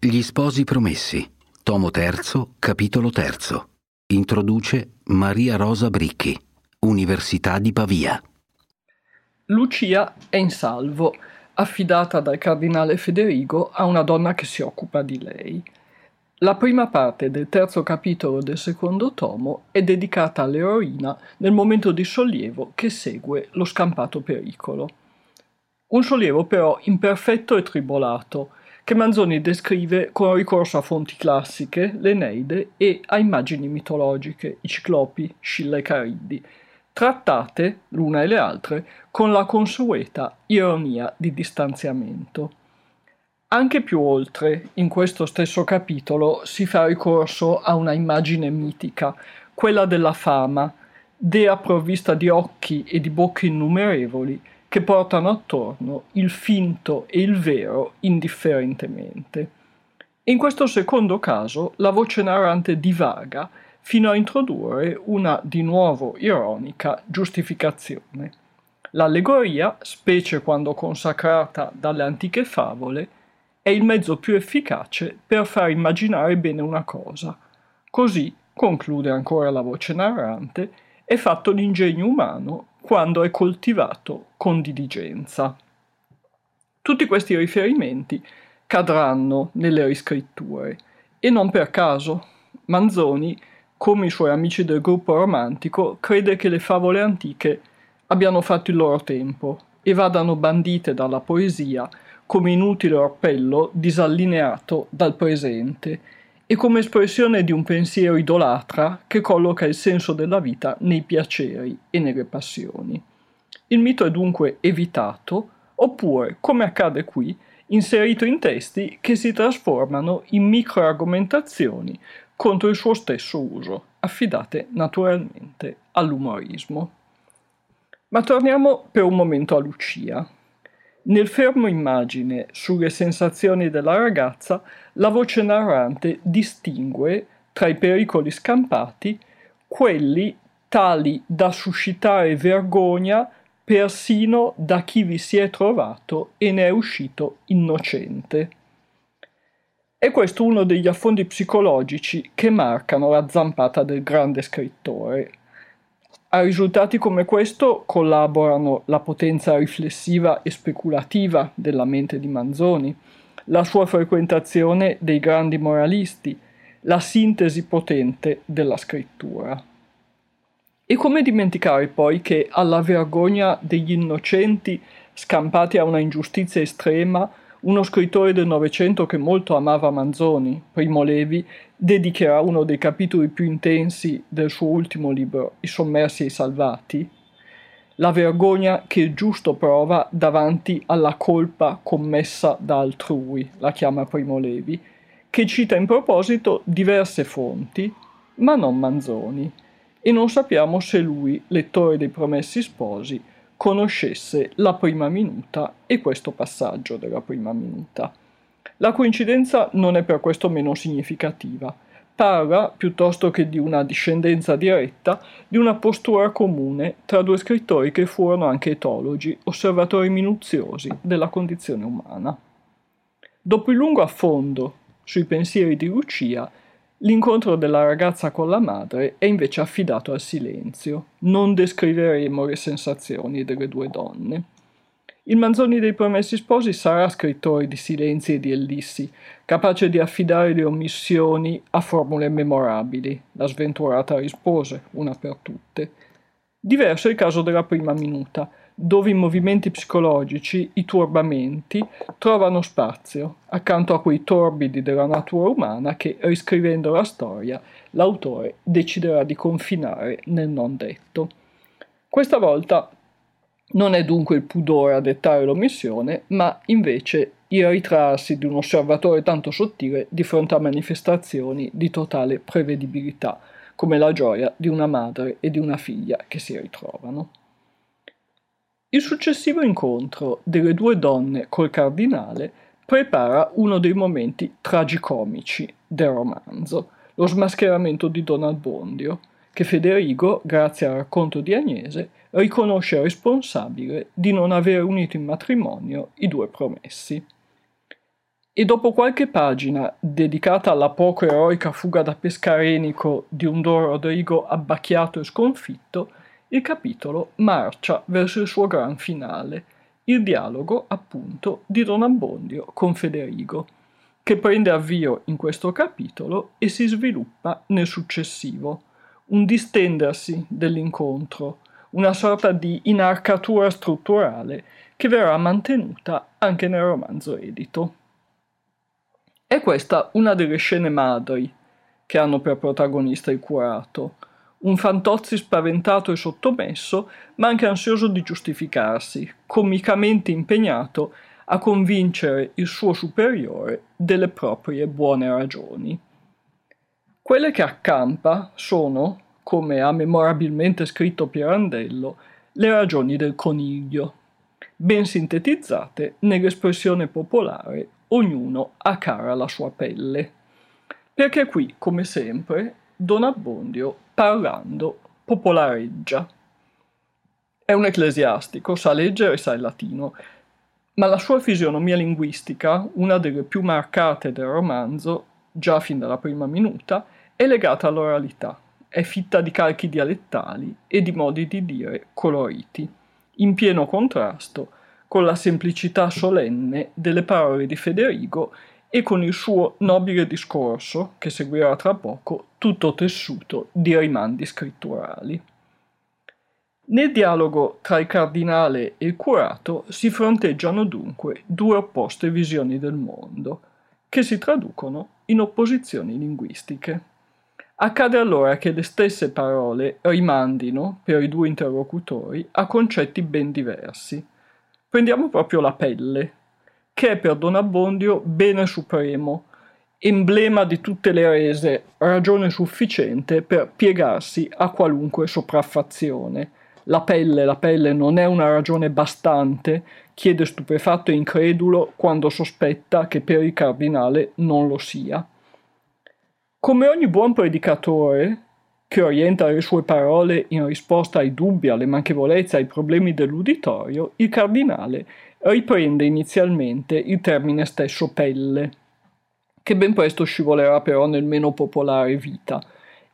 Gli sposi promessi, tomo terzo, capitolo terzo. Introduce Maria Rosa Bricchi, Università di Pavia. Lucia è in salvo, affidata dal cardinale Federigo a una donna che si occupa di lei. La prima parte del terzo capitolo del secondo tomo è dedicata all'eroina nel momento di sollievo che segue lo scampato pericolo. Un sollievo però imperfetto e tribolato, che Manzoni descrive con ricorso a fonti classiche, l'Eneide, e a immagini mitologiche, i ciclopi, Scilla e Cariddi, trattate, l'una e le altre, con la consueta ironia di distanziamento. Anche più oltre, in questo stesso capitolo, si fa ricorso a una immagine mitica, quella della fama, dea provvista di occhi e di bocche innumerevoli, che portano attorno il finto e il vero indifferentemente. In questo secondo caso la voce narrante divaga fino a introdurre una di nuovo ironica giustificazione. L'allegoria, specie quando consacrata dalle antiche favole, è il mezzo più efficace per far immaginare bene una cosa. Così, conclude ancora la voce narrante, è fatto l'ingegno umano quando è coltivato con diligenza. Tutti questi riferimenti cadranno nelle riscritture e non per caso. Manzoni, come i suoi amici del gruppo romantico, crede che le favole antiche abbiano fatto il loro tempo e vadano bandite dalla poesia come inutile orpello disallineato dal presente e come espressione di un pensiero idolatra che colloca il senso della vita nei piaceri e nelle passioni. Il mito è dunque evitato, oppure, come accade qui, inserito in testi che si trasformano in microargomentazioni contro il suo stesso uso, affidate naturalmente all'umorismo. Ma torniamo per un momento a Lucia. Nel fermo immagine sulle sensazioni della ragazza, la voce narrante distingue tra i pericoli scampati quelli tali da suscitare vergogna persino da chi vi si è trovato e ne è uscito innocente. È questo uno degli affondi psicologici che marcano la zampata del grande scrittore, a risultati come questo collaborano la potenza riflessiva e speculativa della mente di Manzoni, la sua frequentazione dei grandi moralisti, la sintesi potente della scrittura. E come dimenticare poi che alla vergogna degli innocenti scampati a una ingiustizia estrema uno scrittore del Novecento che molto amava Manzoni, Primo Levi, dedicherà uno dei capitoli più intensi del suo ultimo libro, I sommersi e i salvati, la vergogna che giusto prova davanti alla colpa commessa da altrui, la chiama Primo Levi, che cita in proposito diverse fonti, ma non Manzoni, e non sappiamo se lui, lettore dei Promessi Sposi, conoscesse la prima minuta e questo passaggio della prima minuta. La coincidenza non è per questo meno significativa. Parla, piuttosto che di una discendenza diretta, di una postura comune tra due scrittori che furono anche etologi, osservatori minuziosi della condizione umana. Dopo il lungo affondo sui pensieri di Lucia, L'incontro della ragazza con la madre è invece affidato al silenzio. Non descriveremo le sensazioni delle due donne. Il Manzoni dei Promessi Sposi sarà scrittore di silenzi e di ellissi, capace di affidare le omissioni a formule memorabili. La sventurata rispose, una per tutte. Diverso è il caso della prima minuta dove i movimenti psicologici, i turbamenti, trovano spazio accanto a quei torbidi della natura umana che, riscrivendo la storia, l'autore deciderà di confinare nel non detto. Questa volta non è dunque il pudore a dettare l'omissione, ma invece il ritrarsi di un osservatore tanto sottile di fronte a manifestazioni di totale prevedibilità, come la gioia di una madre e di una figlia che si ritrovano. Il successivo incontro delle due donne col cardinale prepara uno dei momenti tragicomici del romanzo, lo smascheramento di Don Albondio, che Federigo, grazie al racconto di Agnese, riconosce responsabile di non aver unito in matrimonio i due promessi. e dopo qualche pagina dedicata alla poco eroica fuga da Pescarenico di un Don Rodrigo abbacchiato e sconfitto, il capitolo marcia verso il suo gran finale, il dialogo, appunto, di Don Abbondio con Federigo, che prende avvio in questo capitolo e si sviluppa nel successivo, un distendersi dell'incontro, una sorta di inarcatura strutturale che verrà mantenuta anche nel romanzo edito. È questa una delle scene madri che hanno per protagonista il curato, un Fantozzi spaventato e sottomesso, ma anche ansioso di giustificarsi, comicamente impegnato a convincere il suo superiore delle proprie buone ragioni. Quelle che accampa sono, come ha memorabilmente scritto Pirandello, le ragioni del coniglio, ben sintetizzate nell'espressione popolare ognuno ha cara la sua pelle. Perché qui, come sempre, Don Abbondio, parlando, popolareggia. È un ecclesiastico, sa leggere e sa il latino, ma la sua fisionomia linguistica, una delle più marcate del romanzo, già fin dalla prima minuta, è legata all'oralità, è fitta di calchi dialettali e di modi di dire coloriti, in pieno contrasto con la semplicità solenne delle parole di Federigo e con il suo nobile discorso, che seguirà tra poco, tutto tessuto di rimandi scritturali. Nel dialogo tra il cardinale e il curato si fronteggiano dunque due opposte visioni del mondo, che si traducono in opposizioni linguistiche. Accade allora che le stesse parole rimandino, per i due interlocutori, a concetti ben diversi, Prendiamo proprio la pelle, che è per Don Abbondio bene supremo, emblema di tutte le rese, ragione sufficiente per piegarsi a qualunque sopraffazione. La pelle, la pelle non è una ragione bastante, chiede stupefatto e incredulo quando sospetta che per il cardinale non lo sia. Come ogni buon predicatore, che orienta le sue parole in risposta ai dubbi, alle manchevolezze, ai problemi dell'uditorio, il cardinale riprende inizialmente il termine stesso pelle, che ben presto scivolerà però nel meno popolare vita,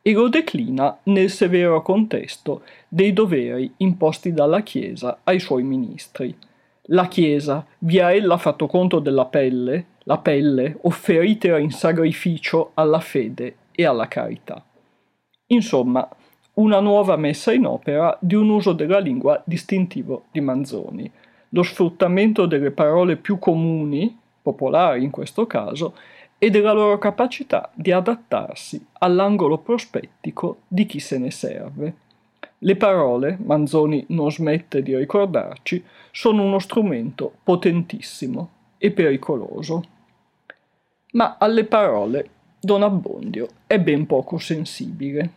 e lo declina nel severo contesto dei doveri imposti dalla Chiesa ai suoi ministri. La Chiesa vi ha ella fatto conto della pelle, la pelle offeritela in sacrificio alla fede e alla carità. Insomma, una nuova messa in opera di un uso della lingua distintivo di Manzoni, lo sfruttamento delle parole più comuni, popolari in questo caso, e della loro capacità di adattarsi all'angolo prospettico di chi se ne serve. Le parole, Manzoni non smette di ricordarci, sono uno strumento potentissimo e pericoloso. Ma alle parole Don Abbondio è ben poco sensibile.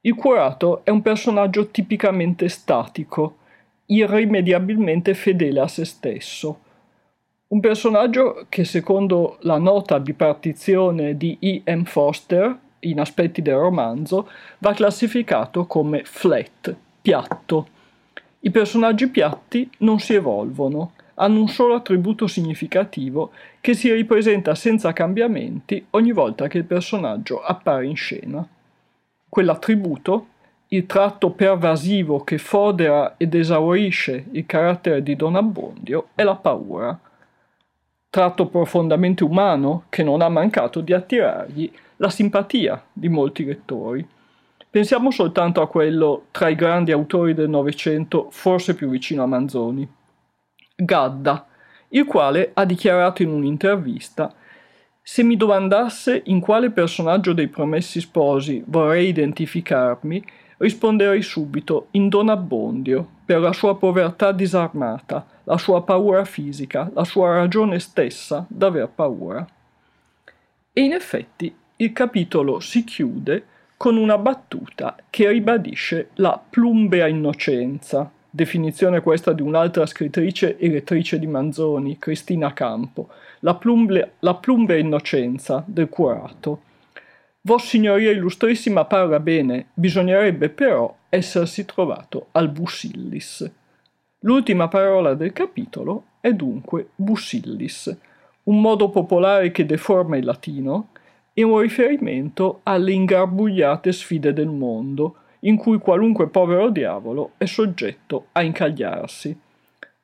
Il curato è un personaggio tipicamente statico, irrimediabilmente fedele a se stesso. Un personaggio che secondo la nota bipartizione di E. M. Foster, in aspetti del romanzo, va classificato come flat, piatto. I personaggi piatti non si evolvono, hanno un solo attributo significativo che si ripresenta senza cambiamenti ogni volta che il personaggio appare in scena. Quell'attributo, il tratto pervasivo che fodera ed esaurisce il carattere di Don Abbondio è la paura, tratto profondamente umano che non ha mancato di attirargli la simpatia di molti lettori. Pensiamo soltanto a quello tra i grandi autori del Novecento, forse più vicino a Manzoni, Gadda, il quale ha dichiarato in un'intervista se mi domandasse in quale personaggio dei Promessi Sposi vorrei identificarmi, risponderei subito in Don Abbondio, per la sua povertà disarmata, la sua paura fisica, la sua ragione stessa d'aver paura. E in effetti il capitolo si chiude con una battuta che ribadisce la plumbea innocenza, definizione questa di un'altra scrittrice e lettrice di Manzoni, Cristina Campo, la, plumble, la plumbe innocenza del curato. Vossignoria illustrissima parla bene, bisognerebbe però essersi trovato al Busillis. L'ultima parola del capitolo è dunque Busillis, un modo popolare che deforma il latino, e un riferimento alle ingarbugliate sfide del mondo, in cui qualunque povero diavolo è soggetto a incagliarsi.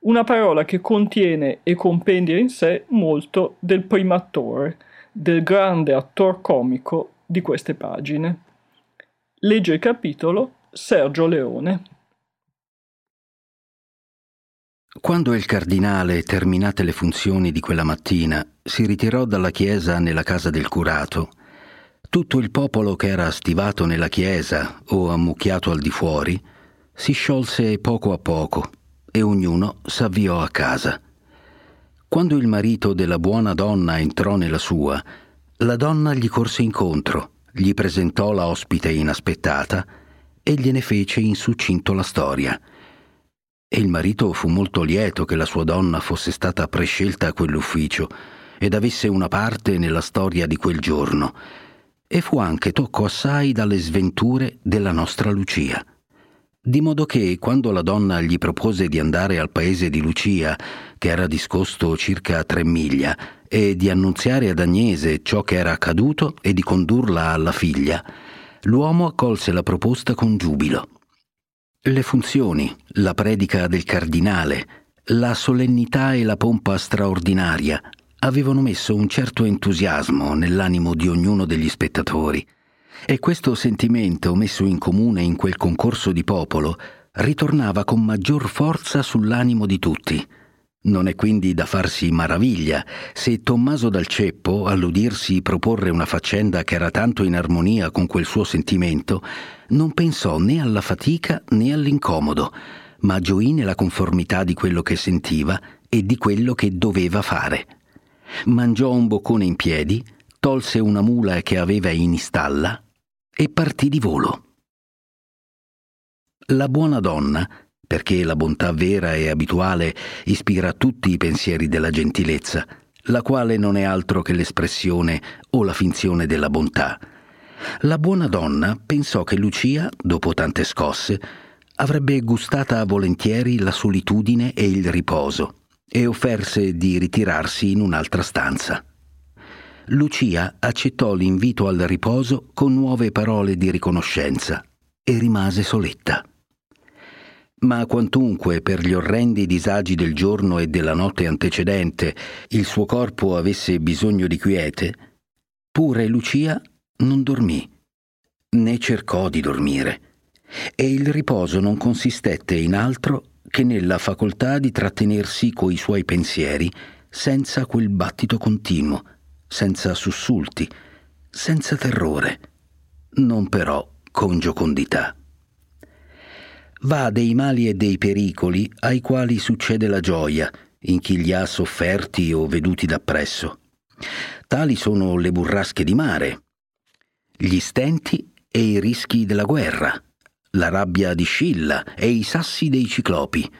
Una parola che contiene e compendia in sé molto del primo attore, del grande attor comico di queste pagine. Legge il capitolo Sergio Leone. Quando il cardinale, terminate le funzioni di quella mattina, si ritirò dalla chiesa nella casa del curato, tutto il popolo che era stivato nella chiesa o ammucchiato al di fuori si sciolse poco a poco e ognuno s'avviò a casa. Quando il marito della buona donna entrò nella sua, la donna gli corse incontro, gli presentò la ospite inaspettata e gliene fece in succinto la storia – e il marito fu molto lieto che la sua donna fosse stata prescelta a quell'ufficio ed avesse una parte nella storia di quel giorno, e fu anche tocco assai dalle sventure della nostra Lucia. Di modo che, quando la donna gli propose di andare al paese di Lucia, che era discosto circa tre miglia, e di annunziare ad Agnese ciò che era accaduto e di condurla alla figlia, l'uomo accolse la proposta con giubilo le funzioni, la predica del cardinale, la solennità e la pompa straordinaria avevano messo un certo entusiasmo nell'animo di ognuno degli spettatori e questo sentimento messo in comune in quel concorso di popolo ritornava con maggior forza sull'animo di tutti non è quindi da farsi maraviglia se Tommaso dal Ceppo, all'udirsi proporre una faccenda che era tanto in armonia con quel suo sentimento, non pensò né alla fatica né all'incomodo, ma gioì nella conformità di quello che sentiva e di quello che doveva fare. Mangiò un boccone in piedi, tolse una mula che aveva in istalla e partì di volo. La buona donna, perché la bontà vera e abituale ispira tutti i pensieri della gentilezza, la quale non è altro che l'espressione o la finzione della bontà. La buona donna pensò che Lucia, dopo tante scosse, avrebbe gustata volentieri la solitudine e il riposo e offerse di ritirarsi in un'altra stanza. Lucia accettò l'invito al riposo con nuove parole di riconoscenza e rimase soletta. Ma quantunque per gli orrendi disagi del giorno e della notte antecedente il suo corpo avesse bisogno di quiete, pure Lucia non dormì, né cercò di dormire, e il riposo non consistette in altro che nella facoltà di trattenersi coi suoi pensieri senza quel battito continuo, senza sussulti, senza terrore, non però con giocondità va dei mali e dei pericoli ai quali succede la gioia in chi li ha sofferti o veduti dappresso. Tali sono le burrasche di mare, gli stenti e i rischi della guerra, la rabbia di Scilla e i sassi dei ciclopi,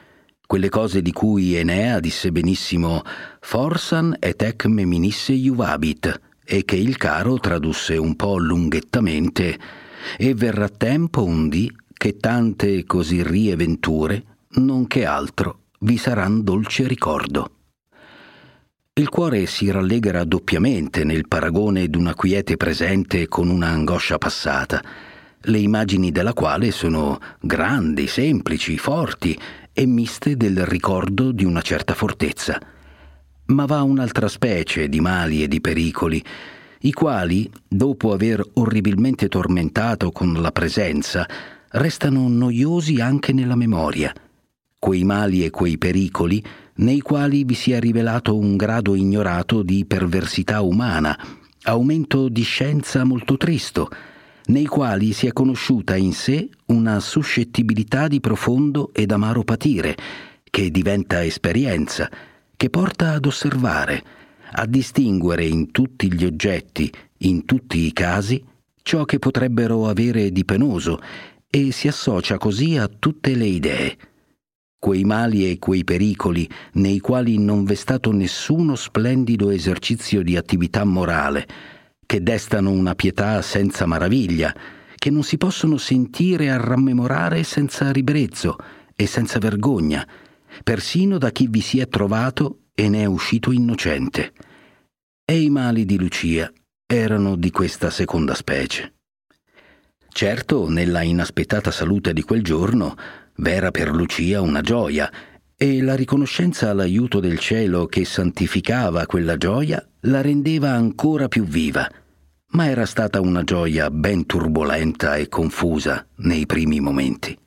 quelle cose di cui Enea disse benissimo Forsan et ec me minisse juvabit, e che il caro tradusse un po' lunghettamente, e verrà tempo un dì che tante così rie venture, non che altro, vi saran dolce ricordo. Il cuore si rallegra doppiamente nel paragone d'una quiete presente con una angoscia passata, le immagini della quale sono grandi, semplici, forti e miste del ricordo di una certa fortezza. Ma va un'altra specie di mali e di pericoli, i quali, dopo aver orribilmente tormentato con la presenza, restano noiosi anche nella memoria, quei mali e quei pericoli nei quali vi si è rivelato un grado ignorato di perversità umana, aumento di scienza molto tristo, nei quali si è conosciuta in sé una suscettibilità di profondo ed amaro patire, che diventa esperienza, che porta ad osservare, a distinguere in tutti gli oggetti, in tutti i casi, ciò che potrebbero avere di penoso e si associa così a tutte le idee. Quei mali e quei pericoli nei quali non v'è stato nessuno splendido esercizio di attività morale, che destano una pietà senza maraviglia, che non si possono sentire a rammemorare senza ribrezzo e senza vergogna, persino da chi vi si è trovato e ne è uscito innocente. e i mali di Lucia erano di questa seconda specie. Certo, nella inaspettata salute di quel giorno, v'era per Lucia una gioia, e la riconoscenza all'aiuto del cielo che santificava quella gioia la rendeva ancora più viva, ma era stata una gioia ben turbolenta e confusa nei primi momenti.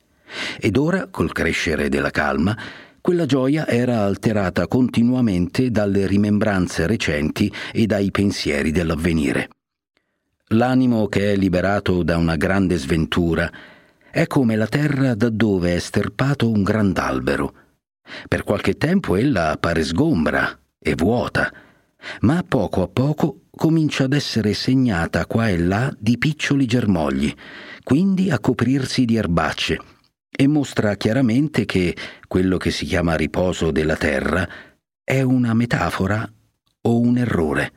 Ed ora, col crescere della calma, quella gioia era alterata continuamente dalle rimembranze recenti e dai pensieri dell'avvenire. L'animo che è liberato da una grande sventura è come la terra da dove è sterpato un grand'albero. Per qualche tempo ella appare sgombra e vuota, ma poco a poco comincia ad essere segnata qua e là di piccioli germogli, quindi a coprirsi di erbacce, e mostra chiaramente che quello che si chiama riposo della terra è una metafora o un errore.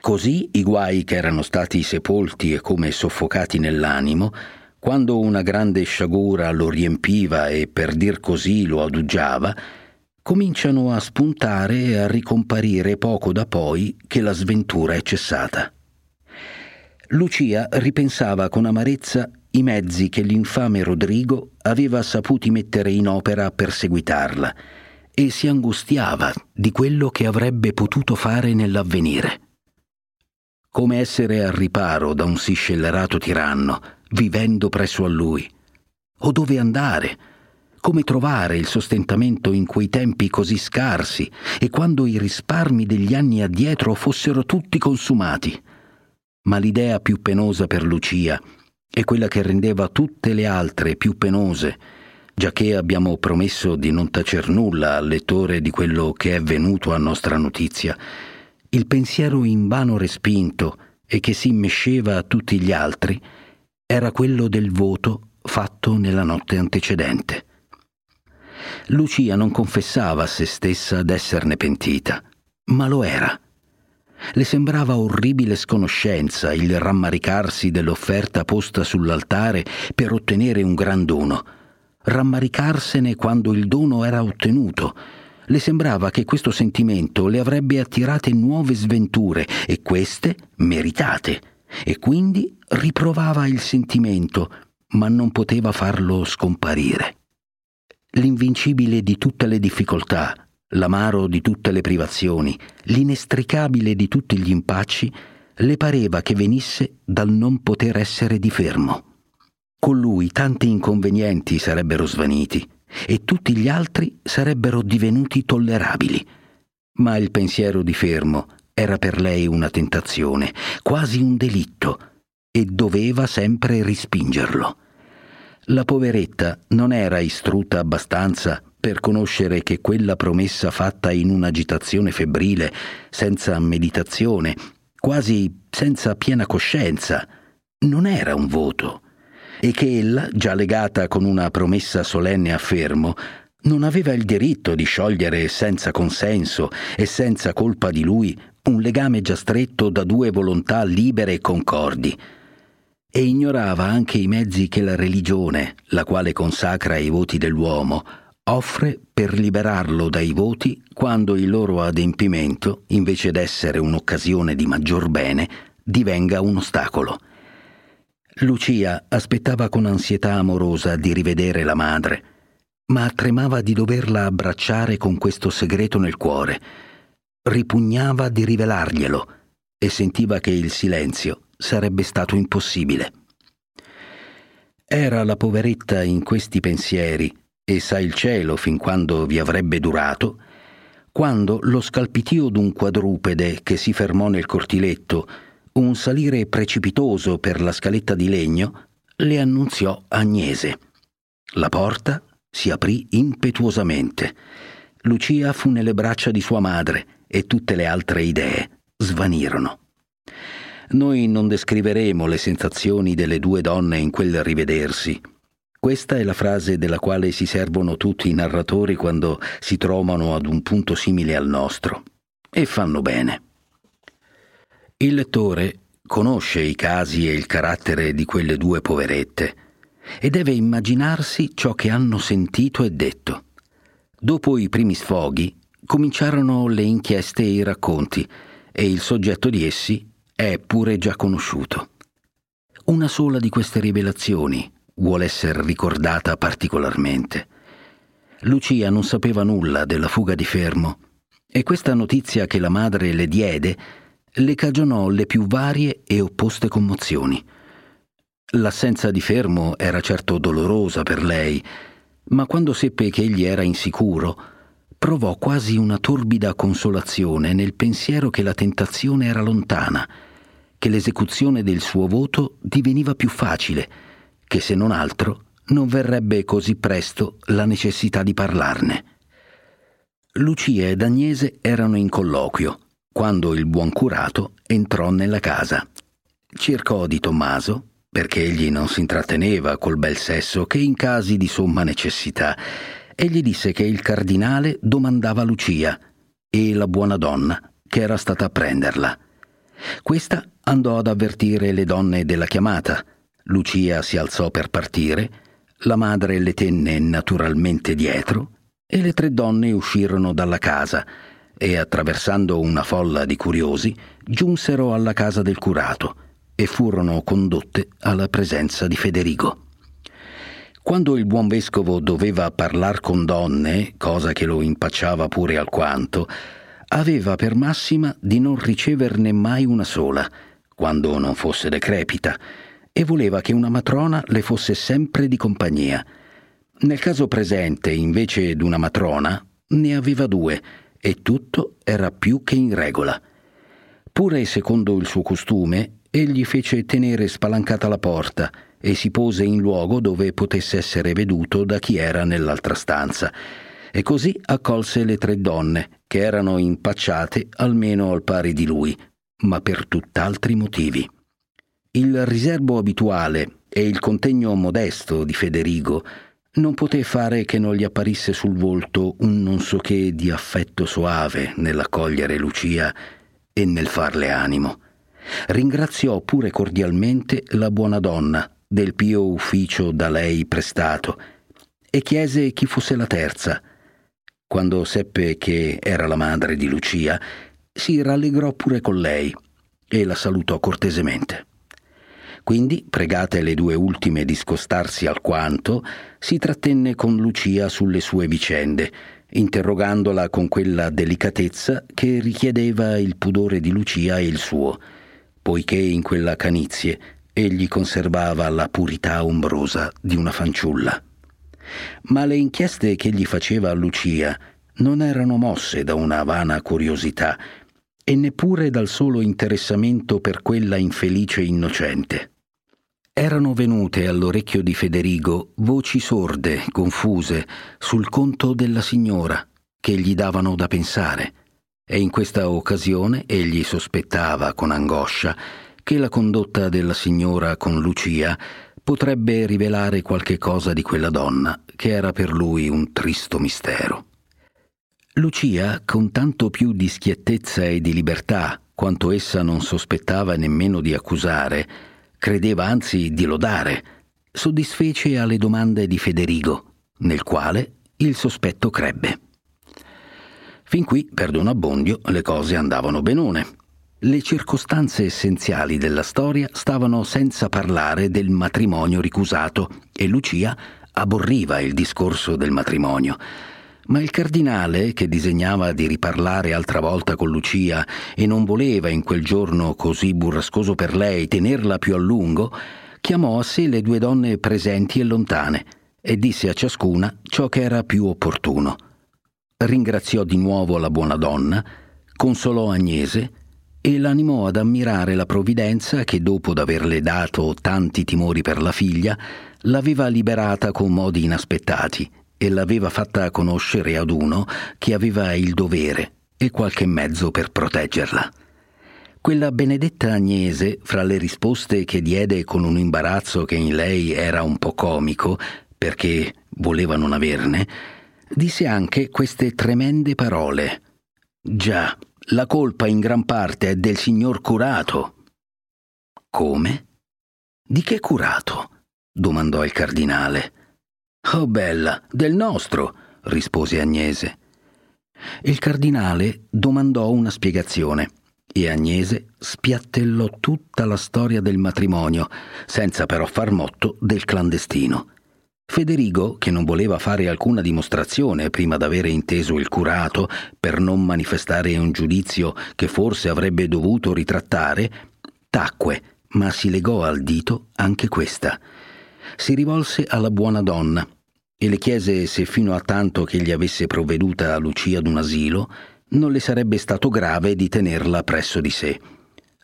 Così i guai che erano stati sepolti e come soffocati nell'animo, quando una grande sciagura lo riempiva e per dir così lo adugiava, cominciano a spuntare e a ricomparire poco da poi che la sventura è cessata. Lucia ripensava con amarezza i mezzi che l'infame Rodrigo aveva saputi mettere in opera per seguitarla e si angustiava di quello che avrebbe potuto fare nell'avvenire come essere al riparo da un sì scellerato tiranno, vivendo presso a lui. O dove andare? Come trovare il sostentamento in quei tempi così scarsi e quando i risparmi degli anni addietro fossero tutti consumati? Ma l'idea più penosa per Lucia e quella che rendeva tutte le altre più penose, giacché abbiamo promesso di non tacer nulla al lettore di quello che è venuto a nostra notizia, il pensiero invano respinto e che si mesceva a tutti gli altri era quello del voto fatto nella notte antecedente. Lucia non confessava a se stessa d'esserne pentita, ma lo era. Le sembrava orribile sconoscenza il rammaricarsi dell'offerta posta sull'altare per ottenere un gran dono, rammaricarsene quando il dono era ottenuto, le sembrava che questo sentimento le avrebbe attirate nuove sventure e queste meritate, e quindi riprovava il sentimento, ma non poteva farlo scomparire. L'invincibile di tutte le difficoltà, l'amaro di tutte le privazioni, l'inestricabile di tutti gli impacci, le pareva che venisse dal non poter essere di fermo. Con lui tanti inconvenienti sarebbero svaniti e tutti gli altri sarebbero divenuti tollerabili. Ma il pensiero di fermo era per lei una tentazione, quasi un delitto, e doveva sempre respingerlo. La poveretta non era istrutta abbastanza per conoscere che quella promessa fatta in un'agitazione febbrile, senza meditazione, quasi senza piena coscienza, non era un voto e che ella, già legata con una promessa solenne a fermo, non aveva il diritto di sciogliere senza consenso e senza colpa di lui un legame già stretto da due volontà libere e concordi. E ignorava anche i mezzi che la religione, la quale consacra i voti dell'uomo, offre per liberarlo dai voti quando il loro adempimento, invece d'essere un'occasione di maggior bene, divenga un ostacolo. Lucia aspettava con ansietà amorosa di rivedere la madre, ma tremava di doverla abbracciare con questo segreto nel cuore. Ripugnava di rivelarglielo e sentiva che il silenzio sarebbe stato impossibile. Era la poveretta in questi pensieri, e sa il cielo fin quando vi avrebbe durato, quando lo scalpitio d'un quadrupede che si fermò nel cortiletto un salire precipitoso per la scaletta di legno le annunziò Agnese. La porta si aprì impetuosamente. Lucia fu nelle braccia di sua madre e tutte le altre idee svanirono. Noi non descriveremo le sensazioni delle due donne in quel rivedersi. Questa è la frase della quale si servono tutti i narratori quando si trovano ad un punto simile al nostro. E fanno bene. Il lettore conosce i casi e il carattere di quelle due poverette e deve immaginarsi ciò che hanno sentito e detto. Dopo i primi sfoghi cominciarono le inchieste e i racconti e il soggetto di essi è pure già conosciuto. Una sola di queste rivelazioni vuole essere ricordata particolarmente. Lucia non sapeva nulla della fuga di Fermo e questa notizia che la madre le diede le cagionò le più varie e opposte commozioni. L'assenza di Fermo era certo dolorosa per lei, ma quando seppe che egli era insicuro, provò quasi una torbida consolazione nel pensiero che la tentazione era lontana, che l'esecuzione del suo voto diveniva più facile, che se non altro non verrebbe così presto la necessità di parlarne. Lucia ed Agnese erano in colloquio quando il buon curato entrò nella casa. Cercò di Tommaso, perché egli non si intratteneva col bel sesso che in casi di somma necessità, e gli disse che il cardinale domandava Lucia e la buona donna che era stata a prenderla. Questa andò ad avvertire le donne della chiamata. Lucia si alzò per partire, la madre le tenne naturalmente dietro e le tre donne uscirono dalla casa e attraversando una folla di curiosi giunsero alla casa del curato e furono condotte alla presenza di Federico. Quando il buon vescovo doveva parlar con donne, cosa che lo impacciava pure alquanto, aveva per massima di non riceverne mai una sola, quando non fosse decrepita, e voleva che una matrona le fosse sempre di compagnia. Nel caso presente, invece d'una matrona, ne aveva due, e tutto era più che in regola. Pure secondo il suo costume, egli fece tenere spalancata la porta e si pose in luogo dove potesse essere veduto da chi era nell'altra stanza, e così accolse le tre donne, che erano impacciate almeno al pari di lui, ma per tutt'altri motivi. Il riservo abituale e il contegno modesto di Federigo non poté fare che non gli apparisse sul volto un non so che di affetto soave nell'accogliere Lucia e nel farle animo. Ringraziò pure cordialmente la buona donna del pio ufficio da lei prestato e chiese chi fosse la terza. Quando seppe che era la madre di Lucia, si rallegrò pure con lei e la salutò cortesemente. Quindi, pregate le due ultime di scostarsi alquanto, si trattenne con Lucia sulle sue vicende, interrogandola con quella delicatezza che richiedeva il pudore di Lucia e il suo, poiché in quella canizie egli conservava la purità ombrosa di una fanciulla. Ma le inchieste che gli faceva a Lucia non erano mosse da una vana curiosità e neppure dal solo interessamento per quella infelice innocente. Erano venute all'orecchio di Federigo voci sorde, confuse, sul conto della signora, che gli davano da pensare, e in questa occasione egli sospettava con angoscia che la condotta della signora con Lucia potrebbe rivelare qualche cosa di quella donna, che era per lui un tristo mistero. Lucia, con tanto più di schiettezza e di libertà, quanto essa non sospettava nemmeno di accusare, credeva anzi di lodare, soddisfece alle domande di Federigo, nel quale il sospetto crebbe. Fin qui, per Don Abbondio, le cose andavano benone. Le circostanze essenziali della storia stavano senza parlare del matrimonio ricusato e Lucia aborriva il discorso del matrimonio ma il cardinale, che disegnava di riparlare altra volta con Lucia e non voleva in quel giorno così burrascoso per lei tenerla più a lungo, chiamò a sé le due donne presenti e lontane e disse a ciascuna ciò che era più opportuno. Ringraziò di nuovo la buona donna, consolò Agnese e l'animò ad ammirare la provvidenza che dopo d'averle dato tanti timori per la figlia, l'aveva liberata con modi inaspettati e l'aveva fatta conoscere ad uno che aveva il dovere e qualche mezzo per proteggerla. Quella benedetta Agnese, fra le risposte che diede con un imbarazzo che in lei era un po' comico, perché voleva non averne, disse anche queste tremende parole. Già, la colpa in gran parte è del signor curato. Come? Di che curato? domandò il cardinale. Oh bella, del nostro, rispose Agnese. Il cardinale domandò una spiegazione e Agnese spiattellò tutta la storia del matrimonio, senza però far motto del clandestino. Federigo, che non voleva fare alcuna dimostrazione prima d'avere inteso il curato per non manifestare un giudizio che forse avrebbe dovuto ritrattare, tacque, ma si legò al dito anche questa. Si rivolse alla buona donna e le chiese se fino a tanto che gli avesse provveduta Lucia d'un asilo, non le sarebbe stato grave di tenerla presso di sé.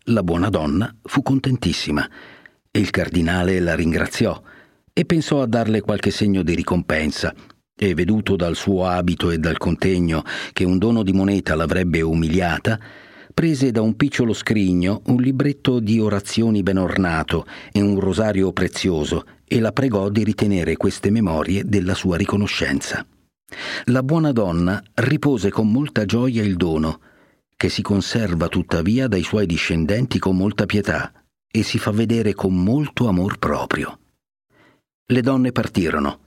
La buona donna fu contentissima e il cardinale la ringraziò e pensò a darle qualche segno di ricompensa, e veduto dal suo abito e dal contegno che un dono di moneta l'avrebbe umiliata, prese da un piccolo scrigno un libretto di orazioni ben ornato e un rosario prezioso e la pregò di ritenere queste memorie della sua riconoscenza. La buona donna ripose con molta gioia il dono, che si conserva tuttavia dai suoi discendenti con molta pietà e si fa vedere con molto amor proprio. Le donne partirono.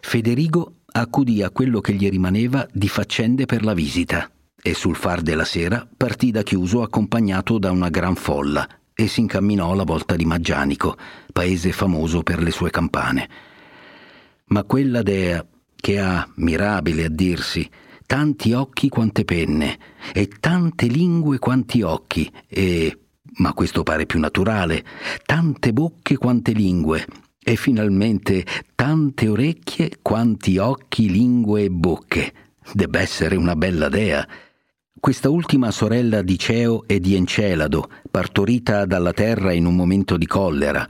Federigo accudì a quello che gli rimaneva di faccende per la visita e sul far della sera partì da chiuso accompagnato da una gran folla e si incamminò alla volta di Maggianico, paese famoso per le sue campane. Ma quella dea, che ha, mirabile a dirsi, tanti occhi quante penne e tante lingue quanti occhi e, ma questo pare più naturale, tante bocche quante lingue e finalmente tante orecchie quanti occhi, lingue e bocche. Debba essere una bella dea. Questa ultima sorella di Ceo e di Encelado, partorita dalla terra in un momento di collera,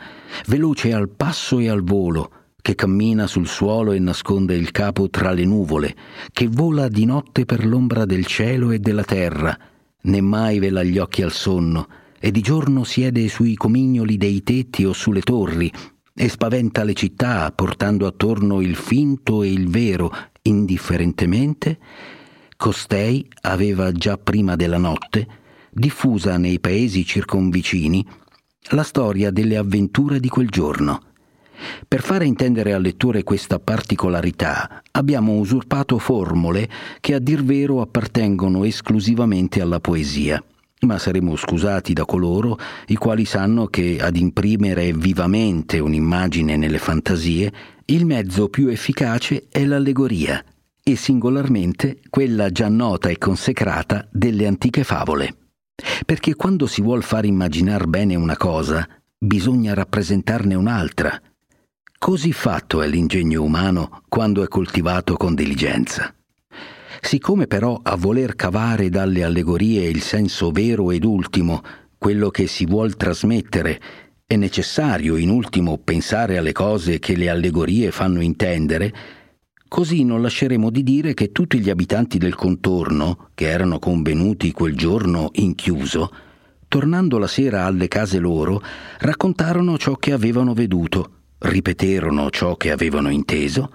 veloce al passo e al volo, che cammina sul suolo e nasconde il capo tra le nuvole, che vola di notte per l'ombra del cielo e della terra, né mai vela gli occhi al sonno, e di giorno siede sui comignoli dei tetti o sulle torri, e spaventa le città portando attorno il finto e il vero indifferentemente, costei aveva già prima della notte diffusa nei paesi circonvicini la storia delle avventure di quel giorno. Per fare intendere al lettore questa particolarità abbiamo usurpato formule che a dir vero appartengono esclusivamente alla poesia ma saremo scusati da coloro i quali sanno che ad imprimere vivamente un'immagine nelle fantasie il mezzo più efficace è l'allegoria e singolarmente quella già nota e consecrata delle antiche favole. Perché quando si vuol far immaginar bene una cosa, bisogna rappresentarne un'altra. Così fatto è l'ingegno umano quando è coltivato con diligenza. Siccome però a voler cavare dalle allegorie il senso vero ed ultimo, quello che si vuol trasmettere, è necessario in ultimo pensare alle cose che le allegorie fanno intendere, così non lasceremo di dire che tutti gli abitanti del contorno, che erano convenuti quel giorno in chiuso, tornando la sera alle case loro, raccontarono ciò che avevano veduto, ripeterono ciò che avevano inteso,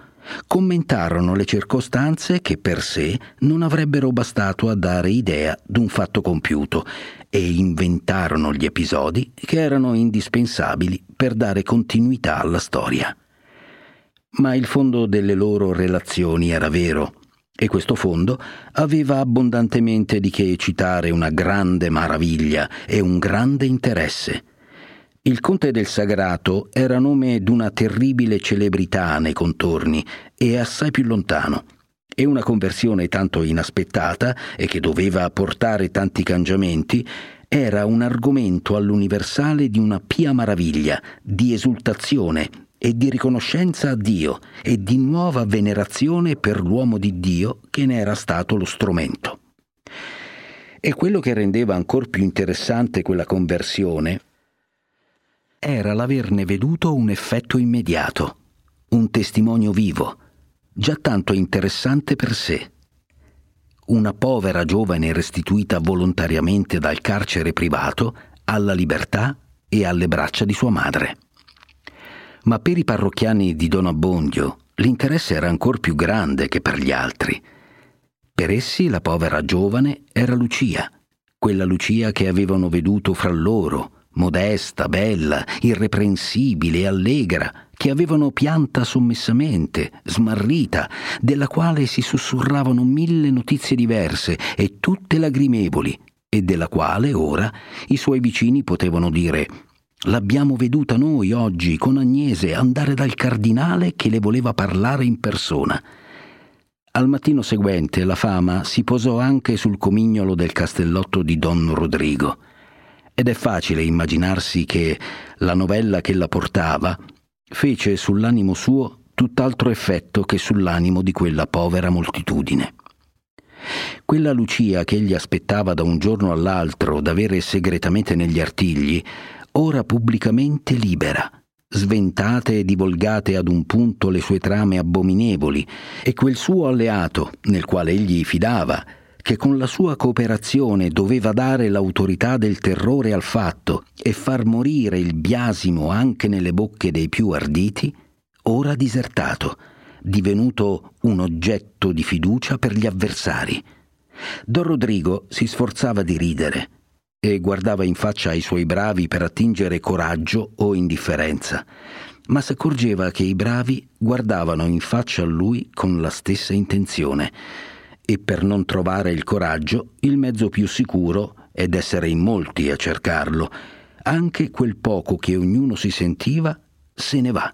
commentarono le circostanze che per sé non avrebbero bastato a dare idea d'un fatto compiuto e inventarono gli episodi che erano indispensabili per dare continuità alla storia. Ma il fondo delle loro relazioni era vero, e questo fondo aveva abbondantemente di che citare una grande maraviglia e un grande interesse. Il conte del Sagrato era nome d'una terribile celebrità nei contorni e assai più lontano, e una conversione tanto inaspettata e che doveva portare tanti cangiamenti era un argomento all'universale di una pia maraviglia, di esultazione e di riconoscenza a Dio e di nuova venerazione per l'uomo di Dio che ne era stato lo strumento. E quello che rendeva ancor più interessante quella conversione era l'averne veduto un effetto immediato, un testimonio vivo, già tanto interessante per sé. Una povera giovane restituita volontariamente dal carcere privato alla libertà e alle braccia di sua madre. Ma per i parrocchiani di Don Abbondio l'interesse era ancor più grande che per gli altri. Per essi la povera giovane era Lucia, quella Lucia che avevano veduto fra loro, modesta, bella, irreprensibile allegra, che avevano pianta sommessamente, smarrita, della quale si sussurravano mille notizie diverse e tutte lagrimevoli, e della quale ora i suoi vicini potevano dire L'abbiamo veduta noi oggi con Agnese andare dal cardinale che le voleva parlare in persona. Al mattino seguente la fama si posò anche sul comignolo del castellotto di Don Rodrigo ed è facile immaginarsi che la novella che la portava fece sull'animo suo tutt'altro effetto che sull'animo di quella povera moltitudine. Quella Lucia che egli aspettava da un giorno all'altro d'avere segretamente negli artigli ora pubblicamente libera, sventate e divulgate ad un punto le sue trame abominevoli, e quel suo alleato, nel quale egli fidava, che con la sua cooperazione doveva dare l'autorità del terrore al fatto e far morire il biasimo anche nelle bocche dei più arditi, ora disertato, divenuto un oggetto di fiducia per gli avversari. Don Rodrigo si sforzava di ridere, e guardava in faccia ai suoi bravi per attingere coraggio o indifferenza, ma s'accorgeva che i bravi guardavano in faccia a lui con la stessa intenzione e per non trovare il coraggio il mezzo più sicuro è d'essere in molti a cercarlo. Anche quel poco che ognuno si sentiva se ne va.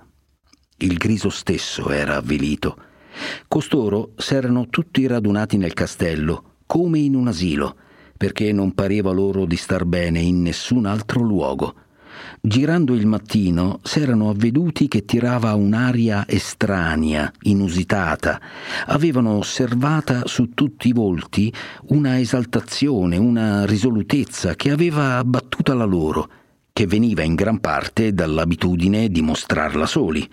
Il griso stesso era avvilito. Costoro s'erano tutti radunati nel castello, come in un asilo, perché non pareva loro di star bene in nessun altro luogo. Girando il mattino s'erano avveduti che tirava un'aria estranea, inusitata. Avevano osservata su tutti i volti una esaltazione, una risolutezza che aveva abbattuta la loro, che veniva in gran parte dall'abitudine di mostrarla soli.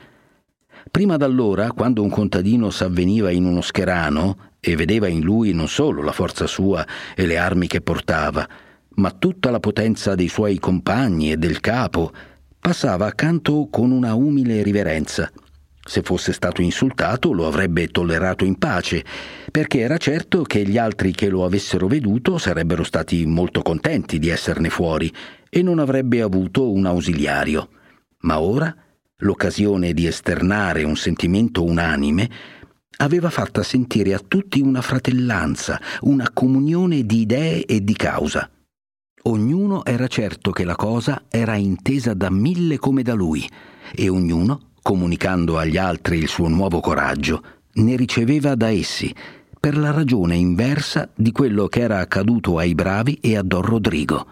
Prima d'allora, quando un contadino s'avveniva in uno scherano e vedeva in lui non solo la forza sua e le armi che portava, ma tutta la potenza dei suoi compagni e del capo, passava accanto con una umile riverenza. Se fosse stato insultato lo avrebbe tollerato in pace, perché era certo che gli altri che lo avessero veduto sarebbero stati molto contenti di esserne fuori e non avrebbe avuto un ausiliario. Ma ora l'occasione di esternare un sentimento unanime, aveva fatta sentire a tutti una fratellanza, una comunione di idee e di causa. Ognuno era certo che la cosa era intesa da mille come da lui, e ognuno, comunicando agli altri il suo nuovo coraggio, ne riceveva da essi, per la ragione inversa di quello che era accaduto ai bravi e a Don Rodrigo.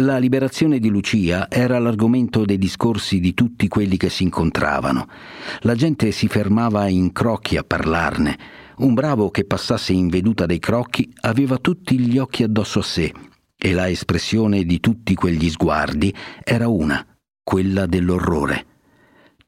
La liberazione di Lucia era l'argomento dei discorsi di tutti quelli che si incontravano. La gente si fermava in crocchi a parlarne. Un bravo che passasse in veduta dei crocchi aveva tutti gli occhi addosso a sé e la espressione di tutti quegli sguardi era una, quella dell'orrore.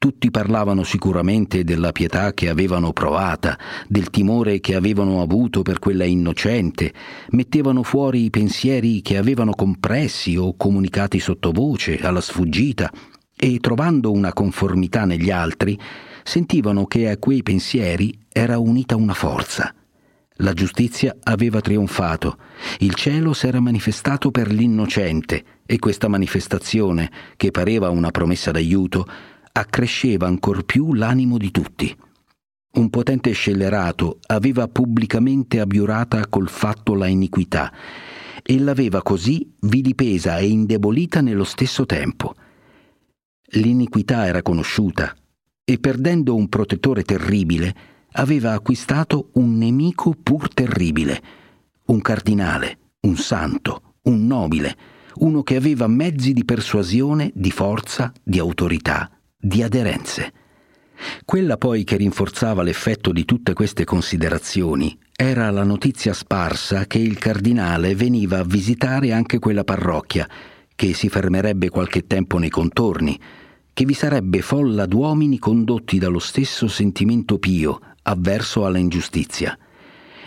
Tutti parlavano sicuramente della pietà che avevano provata, del timore che avevano avuto per quella innocente, mettevano fuori i pensieri che avevano compressi o comunicati sottovoce alla sfuggita. E, trovando una conformità negli altri, sentivano che a quei pensieri era unita una forza. La giustizia aveva trionfato, il cielo s'era manifestato per l'innocente. E questa manifestazione, che pareva una promessa d'aiuto, accresceva ancor più l'animo di tutti. Un potente scellerato aveva pubblicamente abiurata col fatto la iniquità e l'aveva così vilipesa e indebolita nello stesso tempo. L'iniquità era conosciuta e perdendo un protettore terribile aveva acquistato un nemico pur terribile, un cardinale, un santo, un nobile, uno che aveva mezzi di persuasione, di forza, di autorità di aderenze. Quella poi che rinforzava l'effetto di tutte queste considerazioni era la notizia sparsa che il cardinale veniva a visitare anche quella parrocchia, che si fermerebbe qualche tempo nei contorni, che vi sarebbe folla d'uomini condotti dallo stesso sentimento pio avverso alla ingiustizia.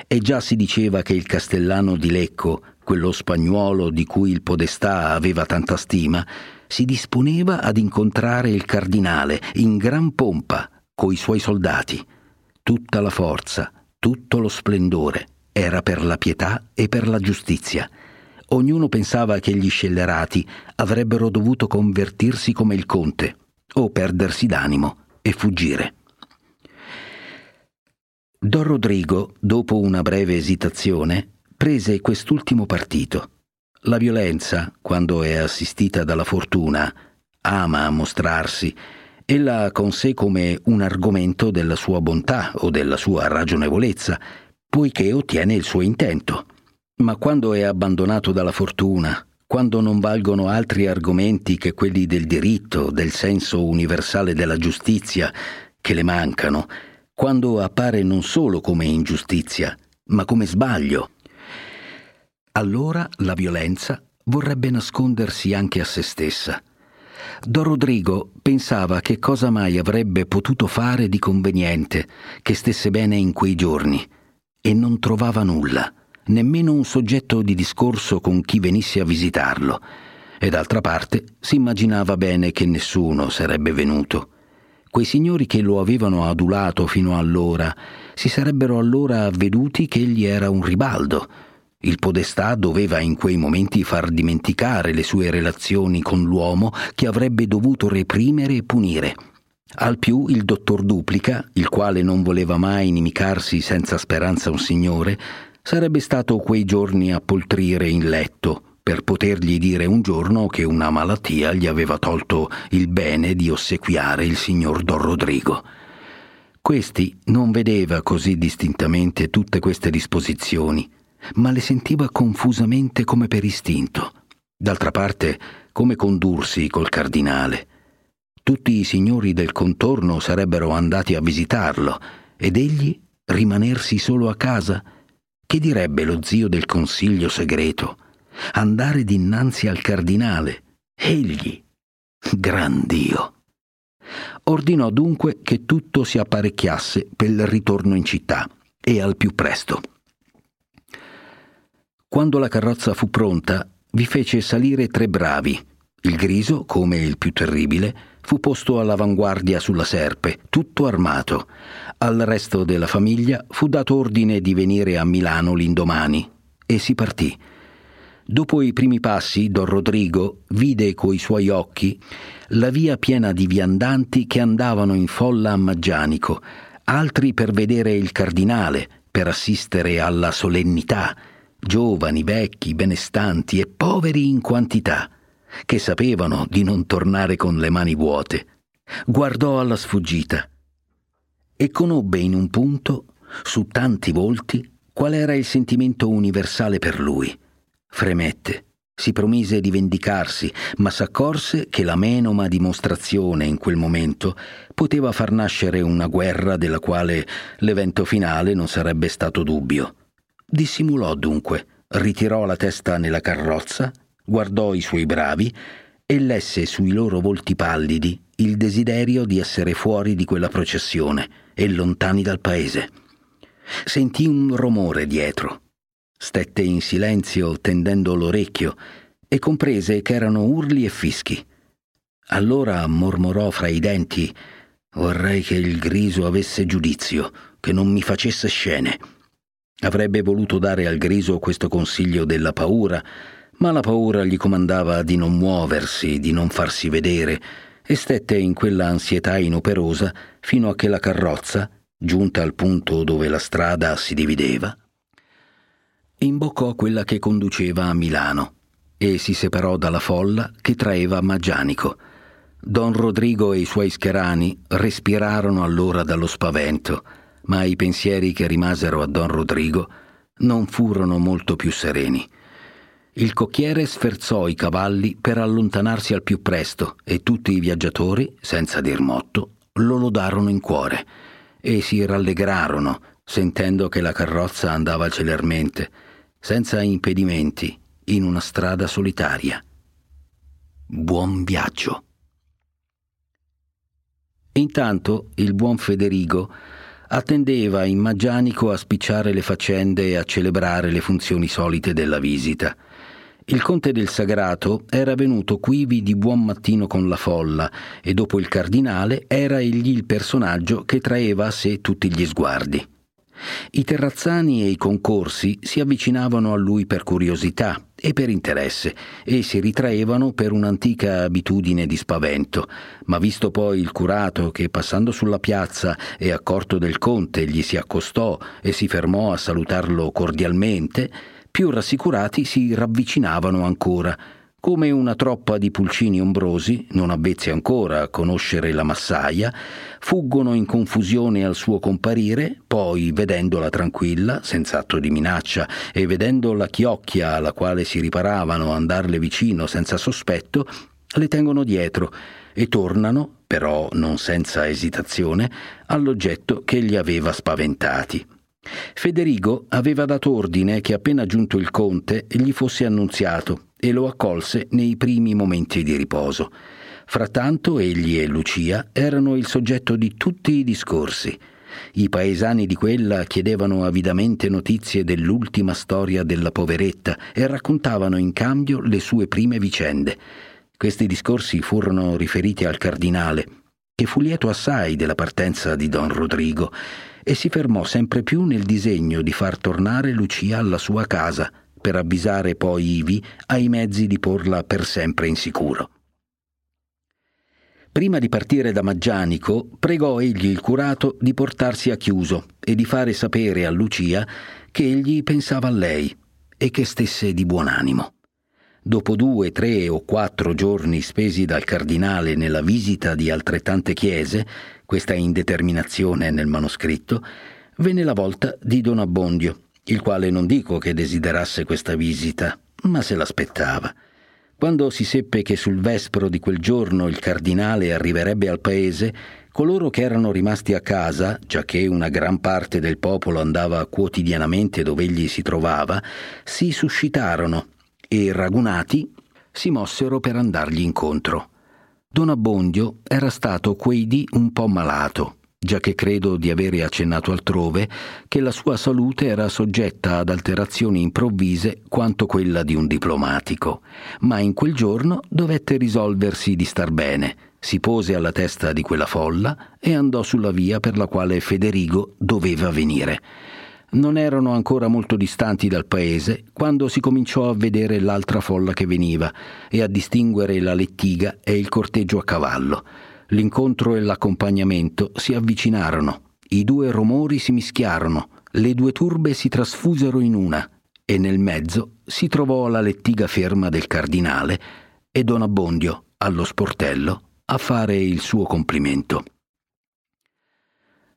E già si diceva che il castellano di Lecco, quello spagnuolo di cui il podestà aveva tanta stima, si disponeva ad incontrare il cardinale in gran pompa coi suoi soldati. Tutta la forza, tutto lo splendore era per la pietà e per la giustizia. Ognuno pensava che gli scellerati avrebbero dovuto convertirsi come il conte o perdersi d'animo e fuggire. Don Rodrigo, dopo una breve esitazione, prese quest'ultimo partito. La violenza, quando è assistita dalla fortuna, ama mostrarsi, ella con sé come un argomento della sua bontà o della sua ragionevolezza, poiché ottiene il suo intento. Ma quando è abbandonato dalla fortuna, quando non valgono altri argomenti che quelli del diritto, del senso universale della giustizia, che le mancano, quando appare non solo come ingiustizia, ma come sbaglio. Allora la violenza vorrebbe nascondersi anche a se stessa. Don Rodrigo pensava che cosa mai avrebbe potuto fare di conveniente, che stesse bene in quei giorni, e non trovava nulla nemmeno un soggetto di discorso con chi venisse a visitarlo, e d'altra parte si immaginava bene che nessuno sarebbe venuto. Quei signori che lo avevano adulato fino allora si sarebbero allora avveduti che egli era un ribaldo. Il podestà doveva in quei momenti far dimenticare le sue relazioni con l'uomo che avrebbe dovuto reprimere e punire. Al più il dottor Duplica, il quale non voleva mai inimicarsi senza speranza un signore, sarebbe stato quei giorni a poltrire in letto per potergli dire un giorno che una malattia gli aveva tolto il bene di ossequiare il signor Don Rodrigo. Questi non vedeva così distintamente tutte queste disposizioni, ma le sentiva confusamente come per istinto. D'altra parte, come condursi col cardinale? Tutti i signori del contorno sarebbero andati a visitarlo ed egli rimanersi solo a casa che direbbe lo zio del consiglio segreto? Andare dinanzi al cardinale, egli, gran Dio. Ordinò dunque che tutto si apparecchiasse per il ritorno in città e al più presto. Quando la carrozza fu pronta, vi fece salire tre bravi. Il griso, come il più terribile, fu posto all'avanguardia sulla serpe, tutto armato. Al resto della famiglia fu dato ordine di venire a Milano l'indomani e si partì. Dopo i primi passi, Don Rodrigo vide coi suoi occhi la via piena di viandanti che andavano in folla a Maggianico, altri per vedere il cardinale, per assistere alla solennità, giovani, vecchi, benestanti e poveri in quantità che sapevano di non tornare con le mani vuote, guardò alla sfuggita e conobbe in un punto, su tanti volti, qual era il sentimento universale per lui. Fremette, si promise di vendicarsi, ma s'accorse che la menoma dimostrazione in quel momento poteva far nascere una guerra della quale l'evento finale non sarebbe stato dubbio. Dissimulò dunque, ritirò la testa nella carrozza guardò i suoi bravi e lesse sui loro volti pallidi il desiderio di essere fuori di quella processione e lontani dal paese. Sentì un rumore dietro. Stette in silenzio tendendo l'orecchio e comprese che erano urli e fischi. Allora mormorò fra i denti Vorrei che il griso avesse giudizio, che non mi facesse scene. Avrebbe voluto dare al griso questo consiglio della paura, ma la paura gli comandava di non muoversi, di non farsi vedere, e stette in quella ansietà inoperosa fino a che la carrozza, giunta al punto dove la strada si divideva, imboccò quella che conduceva a Milano e si separò dalla folla che traeva Maggianico. Don Rodrigo e i suoi scherani respirarono allora dallo spavento, ma i pensieri che rimasero a Don Rodrigo non furono molto più sereni. Il cocchiere sferzò i cavalli per allontanarsi al più presto e tutti i viaggiatori, senza dir motto, lo lodarono in cuore e si rallegrarono sentendo che la carrozza andava celermente, senza impedimenti, in una strada solitaria. Buon viaggio. Intanto il buon Federigo attendeva in Maggianico a spicciare le faccende e a celebrare le funzioni solite della visita. Il conte del Sagrato era venuto quivi di buon mattino con la folla e dopo il cardinale era egli il personaggio che traeva a sé tutti gli sguardi. I terrazzani e i concorsi si avvicinavano a lui per curiosità e per interesse e si ritraevano per un'antica abitudine di spavento, ma visto poi il curato che passando sulla piazza e accorto del conte gli si accostò e si fermò a salutarlo cordialmente, più rassicurati si ravvicinavano ancora, come una troppa di pulcini ombrosi, non avvezzi ancora a conoscere la massaia, fuggono in confusione al suo comparire, poi, vedendola tranquilla, senza atto di minaccia, e vedendo la chiocchia alla quale si riparavano andarle vicino senza sospetto, le tengono dietro e tornano, però non senza esitazione, all'oggetto che li aveva spaventati. Federigo aveva dato ordine che appena giunto il conte gli fosse annunziato e lo accolse nei primi momenti di riposo. Frattanto egli e Lucia erano il soggetto di tutti i discorsi. I paesani di quella chiedevano avidamente notizie dell'ultima storia della poveretta e raccontavano in cambio le sue prime vicende. Questi discorsi furono riferiti al cardinale, che fu lieto assai della partenza di don Rodrigo e si fermò sempre più nel disegno di far tornare Lucia alla sua casa, per avvisare poi Ivi ai mezzi di porla per sempre in sicuro. Prima di partire da Maggianico, pregò egli il curato di portarsi a chiuso e di fare sapere a Lucia che egli pensava a lei e che stesse di buon animo. Dopo due, tre o quattro giorni spesi dal cardinale nella visita di altrettante chiese, questa indeterminazione nel manoscritto, venne la volta di Don Abbondio, il quale non dico che desiderasse questa visita, ma se l'aspettava. Quando si seppe che sul vespro di quel giorno il cardinale arriverebbe al paese, coloro che erano rimasti a casa, giacché una gran parte del popolo andava quotidianamente dove egli si trovava, si suscitarono e, ragunati, si mossero per andargli incontro. Don Abbondio era stato quei dì un po' malato già che credo di avere accennato altrove che la sua salute era soggetta ad alterazioni improvvise quanto quella di un diplomatico, ma in quel giorno dovette risolversi di star bene, si pose alla testa di quella folla e andò sulla via per la quale Federigo doveva venire. Non erano ancora molto distanti dal paese quando si cominciò a vedere l'altra folla che veniva e a distinguere la lettiga e il corteggio a cavallo. L'incontro e l'accompagnamento si avvicinarono, i due rumori si mischiarono, le due turbe si trasfusero in una e nel mezzo si trovò la lettiga ferma del cardinale e Don Abbondio allo sportello a fare il suo complimento.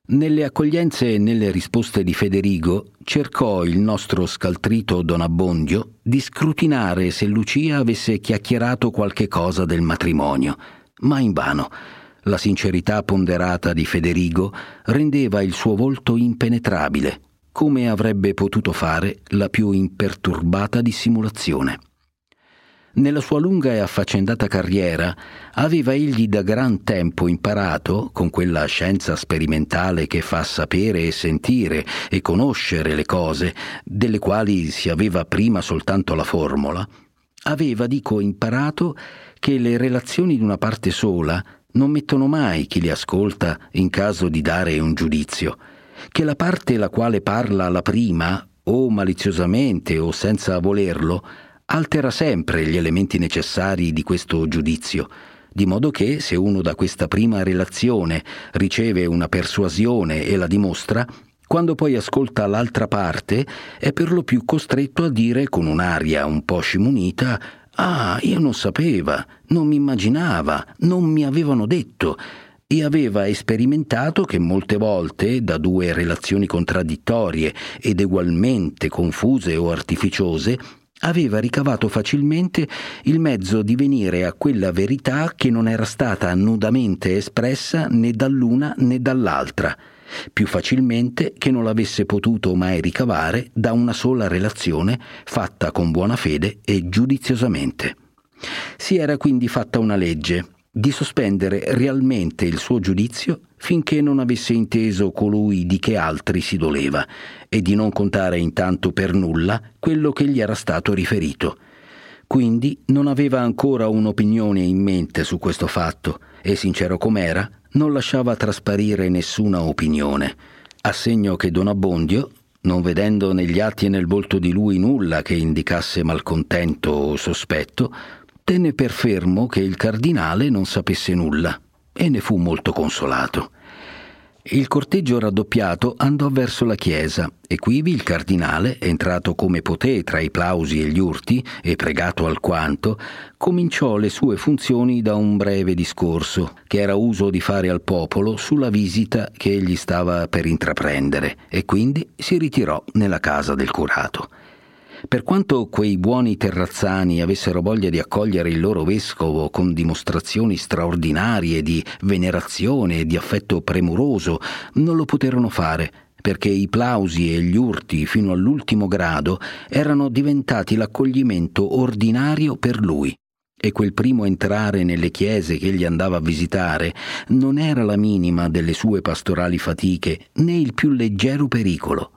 Nelle accoglienze e nelle risposte di Federigo cercò il nostro scaltrito Don Abbondio di scrutinare se Lucia avesse chiacchierato qualche cosa del matrimonio, ma invano la sincerità ponderata di Federigo rendeva il suo volto impenetrabile, come avrebbe potuto fare la più imperturbata dissimulazione. Nella sua lunga e affaccendata carriera aveva egli da gran tempo imparato, con quella scienza sperimentale che fa sapere e sentire e conoscere le cose, delle quali si aveva prima soltanto la formula, aveva, dico, imparato che le relazioni di una parte sola non mettono mai chi li ascolta in caso di dare un giudizio, che la parte la quale parla la prima, o maliziosamente o senza volerlo, altera sempre gli elementi necessari di questo giudizio, di modo che se uno da questa prima relazione riceve una persuasione e la dimostra, quando poi ascolta l'altra parte è per lo più costretto a dire con un'aria un po' scimunita Ah, io non sapeva, non mi immaginava, non mi avevano detto. E aveva sperimentato che molte volte, da due relazioni contraddittorie ed ugualmente confuse o artificiose, aveva ricavato facilmente il mezzo di venire a quella verità che non era stata nudamente espressa né dall'una né dall'altra più facilmente che non l'avesse potuto mai ricavare da una sola relazione fatta con buona fede e giudiziosamente. Si era quindi fatta una legge di sospendere realmente il suo giudizio finché non avesse inteso colui di che altri si doleva e di non contare intanto per nulla quello che gli era stato riferito. Quindi non aveva ancora un'opinione in mente su questo fatto e, sincero com'era, non lasciava trasparire nessuna opinione, a segno che Don Abbondio, non vedendo negli atti e nel volto di lui nulla che indicasse malcontento o sospetto, tenne per fermo che il cardinale non sapesse nulla e ne fu molto consolato. Il corteggio raddoppiato andò verso la chiesa e quivi il cardinale, entrato come poté tra i plausi e gli urti e pregato alquanto, cominciò le sue funzioni da un breve discorso che era uso di fare al popolo sulla visita che egli stava per intraprendere e quindi si ritirò nella casa del curato. Per quanto quei buoni terrazzani avessero voglia di accogliere il loro vescovo con dimostrazioni straordinarie di venerazione e di affetto premuroso, non lo poterono fare, perché i plausi e gli urti fino all'ultimo grado erano diventati l'accoglimento ordinario per lui. E quel primo entrare nelle chiese che egli andava a visitare non era la minima delle sue pastorali fatiche, né il più leggero pericolo.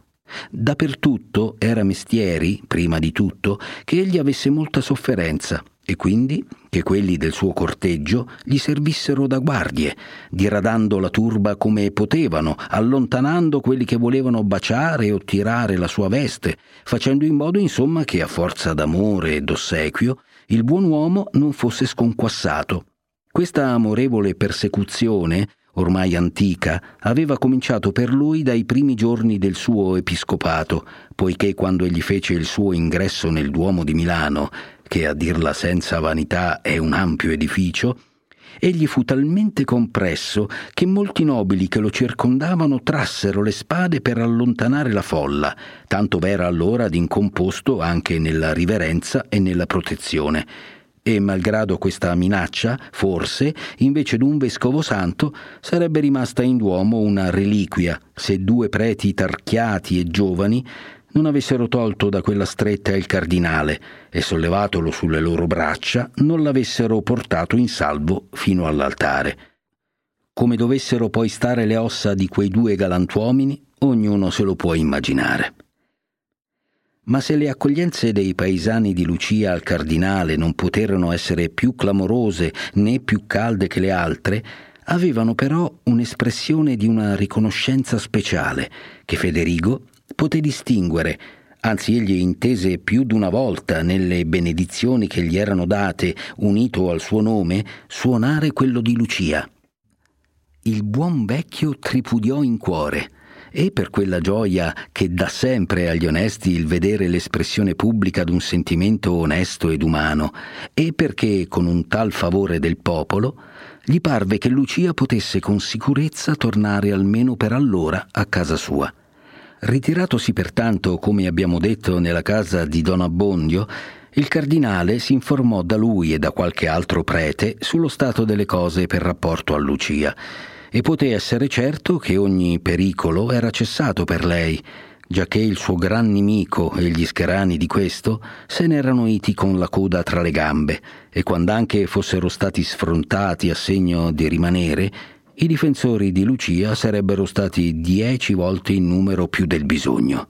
Dappertutto era mestieri, prima di tutto, che egli avesse molta sofferenza e quindi che quelli del suo corteggio gli servissero da guardie, diradando la turba come potevano, allontanando quelli che volevano baciare o tirare la sua veste, facendo in modo insomma che a forza d'amore e d'ossequio il buon uomo non fosse sconquassato. Questa amorevole persecuzione ormai antica, aveva cominciato per lui dai primi giorni del suo episcopato, poiché quando egli fece il suo ingresso nel Duomo di Milano, che a dirla senza vanità è un ampio edificio, egli fu talmente compresso che molti nobili che lo circondavano trassero le spade per allontanare la folla, tanto v'era allora d'incomposto anche nella riverenza e nella protezione e malgrado questa minaccia, forse, invece d'un vescovo santo, sarebbe rimasta in Duomo una reliquia se due preti tarchiati e giovani non avessero tolto da quella stretta il cardinale e sollevatolo sulle loro braccia non l'avessero portato in salvo fino all'altare. Come dovessero poi stare le ossa di quei due galantuomini, ognuno se lo può immaginare. Ma se le accoglienze dei paesani di Lucia al cardinale non poterono essere più clamorose né più calde che le altre, avevano però un'espressione di una riconoscenza speciale che Federigo poté distinguere, anzi egli intese più d'una volta nelle benedizioni che gli erano date, unito al suo nome, suonare quello di Lucia. Il buon vecchio tripudiò in cuore e per quella gioia che dà sempre agli onesti il vedere l'espressione pubblica d'un sentimento onesto ed umano, e perché con un tal favore del popolo gli parve che Lucia potesse con sicurezza tornare almeno per allora a casa sua. Ritiratosi pertanto, come abbiamo detto, nella casa di Don Abbondio, il cardinale si informò da lui e da qualche altro prete sullo stato delle cose per rapporto a Lucia e poté essere certo che ogni pericolo era cessato per lei, giacché il suo gran nemico e gli scherani di questo se n'erano iti con la coda tra le gambe, e quando anche fossero stati sfrontati a segno di rimanere, i difensori di Lucia sarebbero stati dieci volte in numero più del bisogno.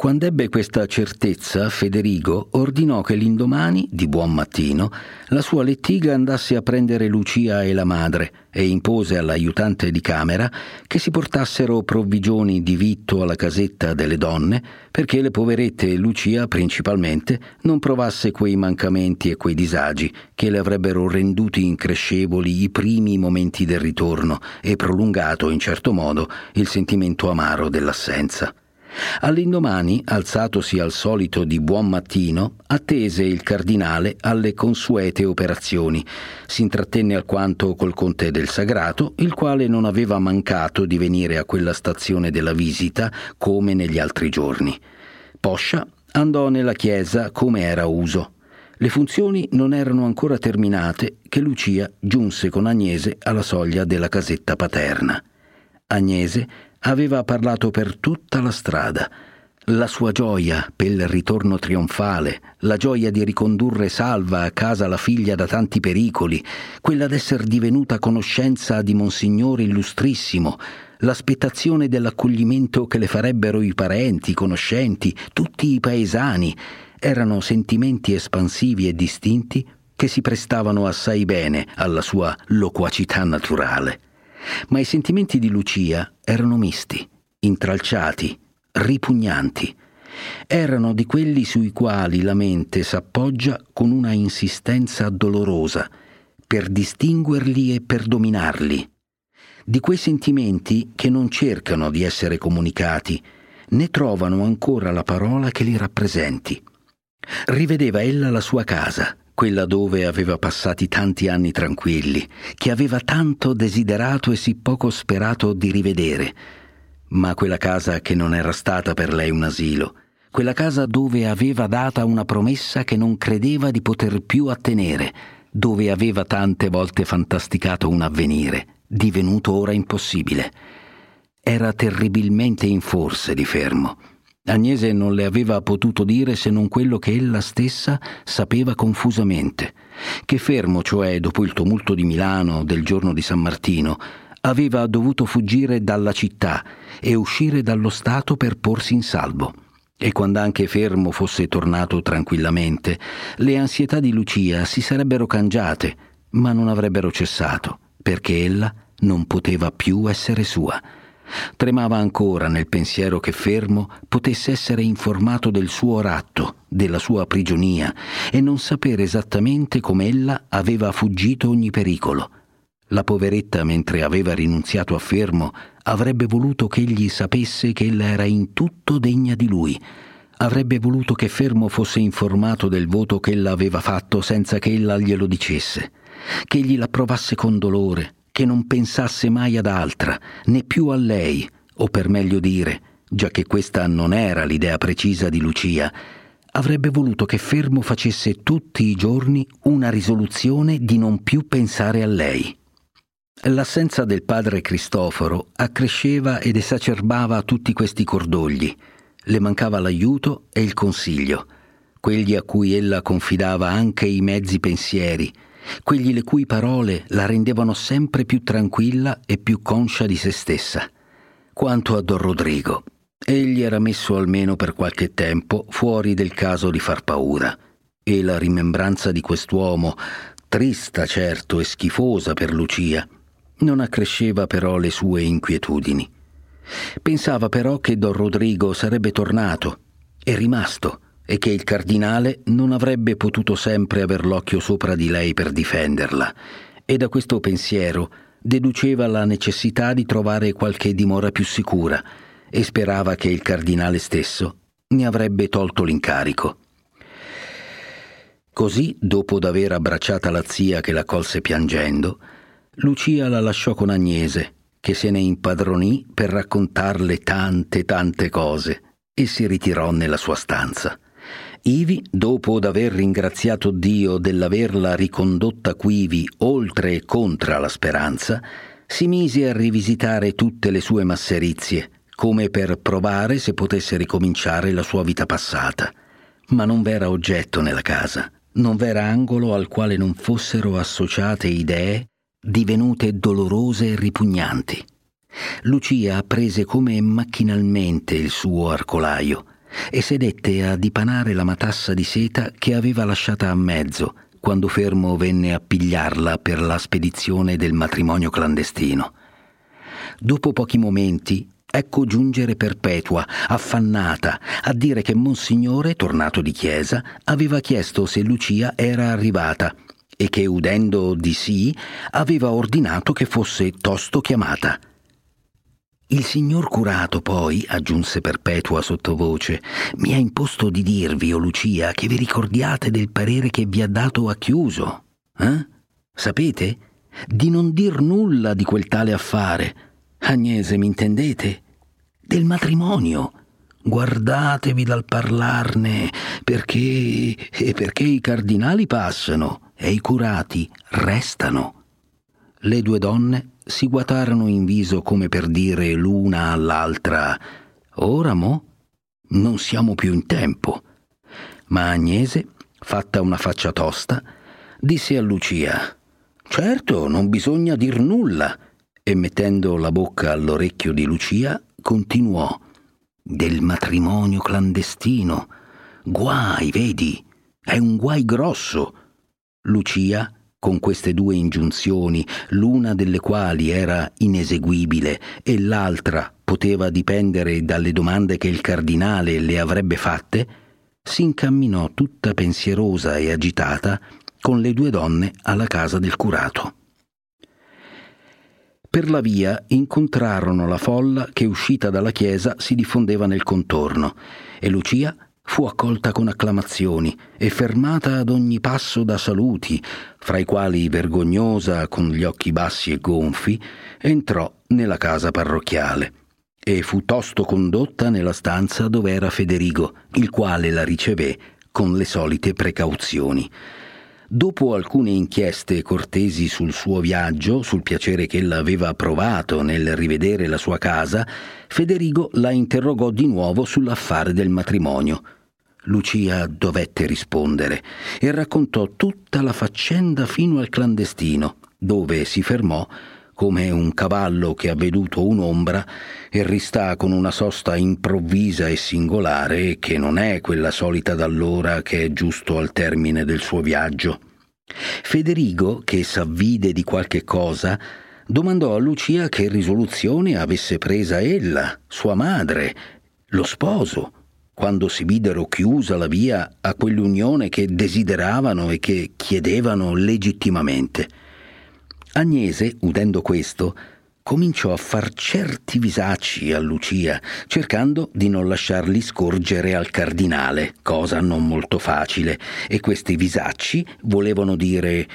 Quando ebbe questa certezza, Federigo ordinò che l'indomani, di buon mattino, la sua lettiga andasse a prendere Lucia e la madre e impose all'aiutante di camera che si portassero provvigioni di vitto alla casetta delle donne perché le poverette e Lucia principalmente non provasse quei mancamenti e quei disagi che le avrebbero renduti increscevoli i primi momenti del ritorno e prolungato in certo modo il sentimento amaro dell'assenza. All'indomani, alzatosi al solito di buon mattino, attese il cardinale alle consuete operazioni. Si intrattenne alquanto col conte del Sagrato, il quale non aveva mancato di venire a quella stazione della visita come negli altri giorni. Poscia andò nella chiesa come era uso. Le funzioni non erano ancora terminate che Lucia giunse con Agnese alla soglia della casetta paterna. Agnese aveva parlato per tutta la strada. La sua gioia per il ritorno trionfale, la gioia di ricondurre salva a casa la figlia da tanti pericoli, quella d'esser divenuta conoscenza di Monsignore Illustrissimo, l'aspettazione dell'accoglimento che le farebbero i parenti, i conoscenti, tutti i paesani, erano sentimenti espansivi e distinti che si prestavano assai bene alla sua loquacità naturale. Ma i sentimenti di Lucia erano misti, intralciati, ripugnanti. Erano di quelli sui quali la mente s'appoggia con una insistenza dolorosa, per distinguerli e per dominarli. di quei sentimenti che non cercano di essere comunicati, né trovano ancora la parola che li rappresenti. Rivedeva ella la sua casa, quella dove aveva passati tanti anni tranquilli, che aveva tanto desiderato e sì poco sperato di rivedere, ma quella casa che non era stata per lei un asilo, quella casa dove aveva data una promessa che non credeva di poter più attenere, dove aveva tante volte fantasticato un avvenire, divenuto ora impossibile. Era terribilmente in forse di fermo. Agnese non le aveva potuto dire se non quello che ella stessa sapeva confusamente, che fermo, cioè dopo il tumulto di Milano del giorno di San Martino, aveva dovuto fuggire dalla città e uscire dallo Stato per porsi in salvo. E quando anche Fermo fosse tornato tranquillamente, le ansietà di Lucia si sarebbero cangiate, ma non avrebbero cessato, perché ella non poteva più essere sua. Tremava ancora nel pensiero che Fermo potesse essere informato del suo ratto, della sua prigionia, e non sapere esattamente come ella aveva fuggito ogni pericolo. La poveretta, mentre aveva rinunziato a Fermo, avrebbe voluto che egli sapesse che ella era in tutto degna di lui. Avrebbe voluto che Fermo fosse informato del voto che ella aveva fatto senza che ella glielo dicesse, che egli l'approvasse con dolore, che non pensasse mai ad altra, né più a lei, o per meglio dire, già che questa non era l'idea precisa di Lucia, avrebbe voluto che Fermo facesse tutti i giorni una risoluzione di non più pensare a lei. L'assenza del padre Cristoforo accresceva ed esacerbava tutti questi cordogli. Le mancava l'aiuto e il consiglio, quelli a cui ella confidava anche i mezzi pensieri, quelli le cui parole la rendevano sempre più tranquilla e più conscia di se stessa. Quanto a Don Rodrigo, egli era messo almeno per qualche tempo fuori del caso di far paura, e la rimembranza di quest'uomo, trista certo e schifosa per Lucia, non accresceva però le sue inquietudini. Pensava però che Don Rodrigo sarebbe tornato e rimasto e che il cardinale non avrebbe potuto sempre aver l'occhio sopra di lei per difenderla, e da questo pensiero deduceva la necessità di trovare qualche dimora più sicura e sperava che il cardinale stesso ne avrebbe tolto l'incarico. Così, dopo d'aver abbracciata la zia che la colse piangendo, Lucia la lasciò con Agnese, che se ne impadronì per raccontarle tante tante cose, e si ritirò nella sua stanza. Ivi, dopo d'aver ringraziato Dio dell'averla ricondotta quivi oltre e contra la speranza, si mise a rivisitare tutte le sue masserizie, come per provare se potesse ricominciare la sua vita passata. Ma non v'era oggetto nella casa, non v'era angolo al quale non fossero associate idee divenute dolorose e ripugnanti. Lucia prese come macchinalmente il suo arcolaio e sedette a dipanare la matassa di seta che aveva lasciata a mezzo quando Fermo venne a pigliarla per la spedizione del matrimonio clandestino. Dopo pochi momenti, ecco giungere Perpetua, affannata, a dire che Monsignore, tornato di chiesa, aveva chiesto se Lucia era arrivata e che, udendo di sì, aveva ordinato che fosse tosto chiamata. Il signor curato poi, aggiunse Perpetua sottovoce, mi ha imposto di dirvi, o Lucia, che vi ricordiate del parere che vi ha dato a chiuso. Eh? Sapete? Di non dir nulla di quel tale affare. Agnese, mi intendete? Del matrimonio. Guardatevi dal parlarne, perché... perché i cardinali passano e i curati restano. Le due donne si guatarono in viso come per dire l'una all'altra Ora mo? Non siamo più in tempo. Ma Agnese, fatta una faccia tosta, disse a Lucia Certo, non bisogna dir nulla. E mettendo la bocca all'orecchio di Lucia, continuò Del matrimonio clandestino. Guai, vedi? È un guai grosso. Lucia, con queste due ingiunzioni, l'una delle quali era ineseguibile e l'altra poteva dipendere dalle domande che il cardinale le avrebbe fatte, si incamminò tutta pensierosa e agitata con le due donne alla casa del curato. Per la via incontrarono la folla che uscita dalla chiesa si diffondeva nel contorno e Lucia fu accolta con acclamazioni e fermata ad ogni passo da saluti, fra i quali vergognosa, con gli occhi bassi e gonfi, entrò nella casa parrocchiale e fu tosto condotta nella stanza dove era Federigo, il quale la ricevé con le solite precauzioni. Dopo alcune inchieste cortesi sul suo viaggio, sul piacere che ella aveva provato nel rivedere la sua casa, Federigo la interrogò di nuovo sull'affare del matrimonio. Lucia dovette rispondere e raccontò tutta la faccenda fino al clandestino, dove si fermò come un cavallo che ha veduto un'ombra e ristà con una sosta improvvisa e singolare che non è quella solita d'allora che è giusto al termine del suo viaggio. Federigo, che s'avvide di qualche cosa, domandò a Lucia che risoluzione avesse presa ella, sua madre, lo sposo, quando si videro chiusa la via a quell'unione che desideravano e che chiedevano legittimamente. Agnese, udendo questo, cominciò a far certi visacci a Lucia, cercando di non lasciarli scorgere al cardinale, cosa non molto facile, e questi visacci volevano dire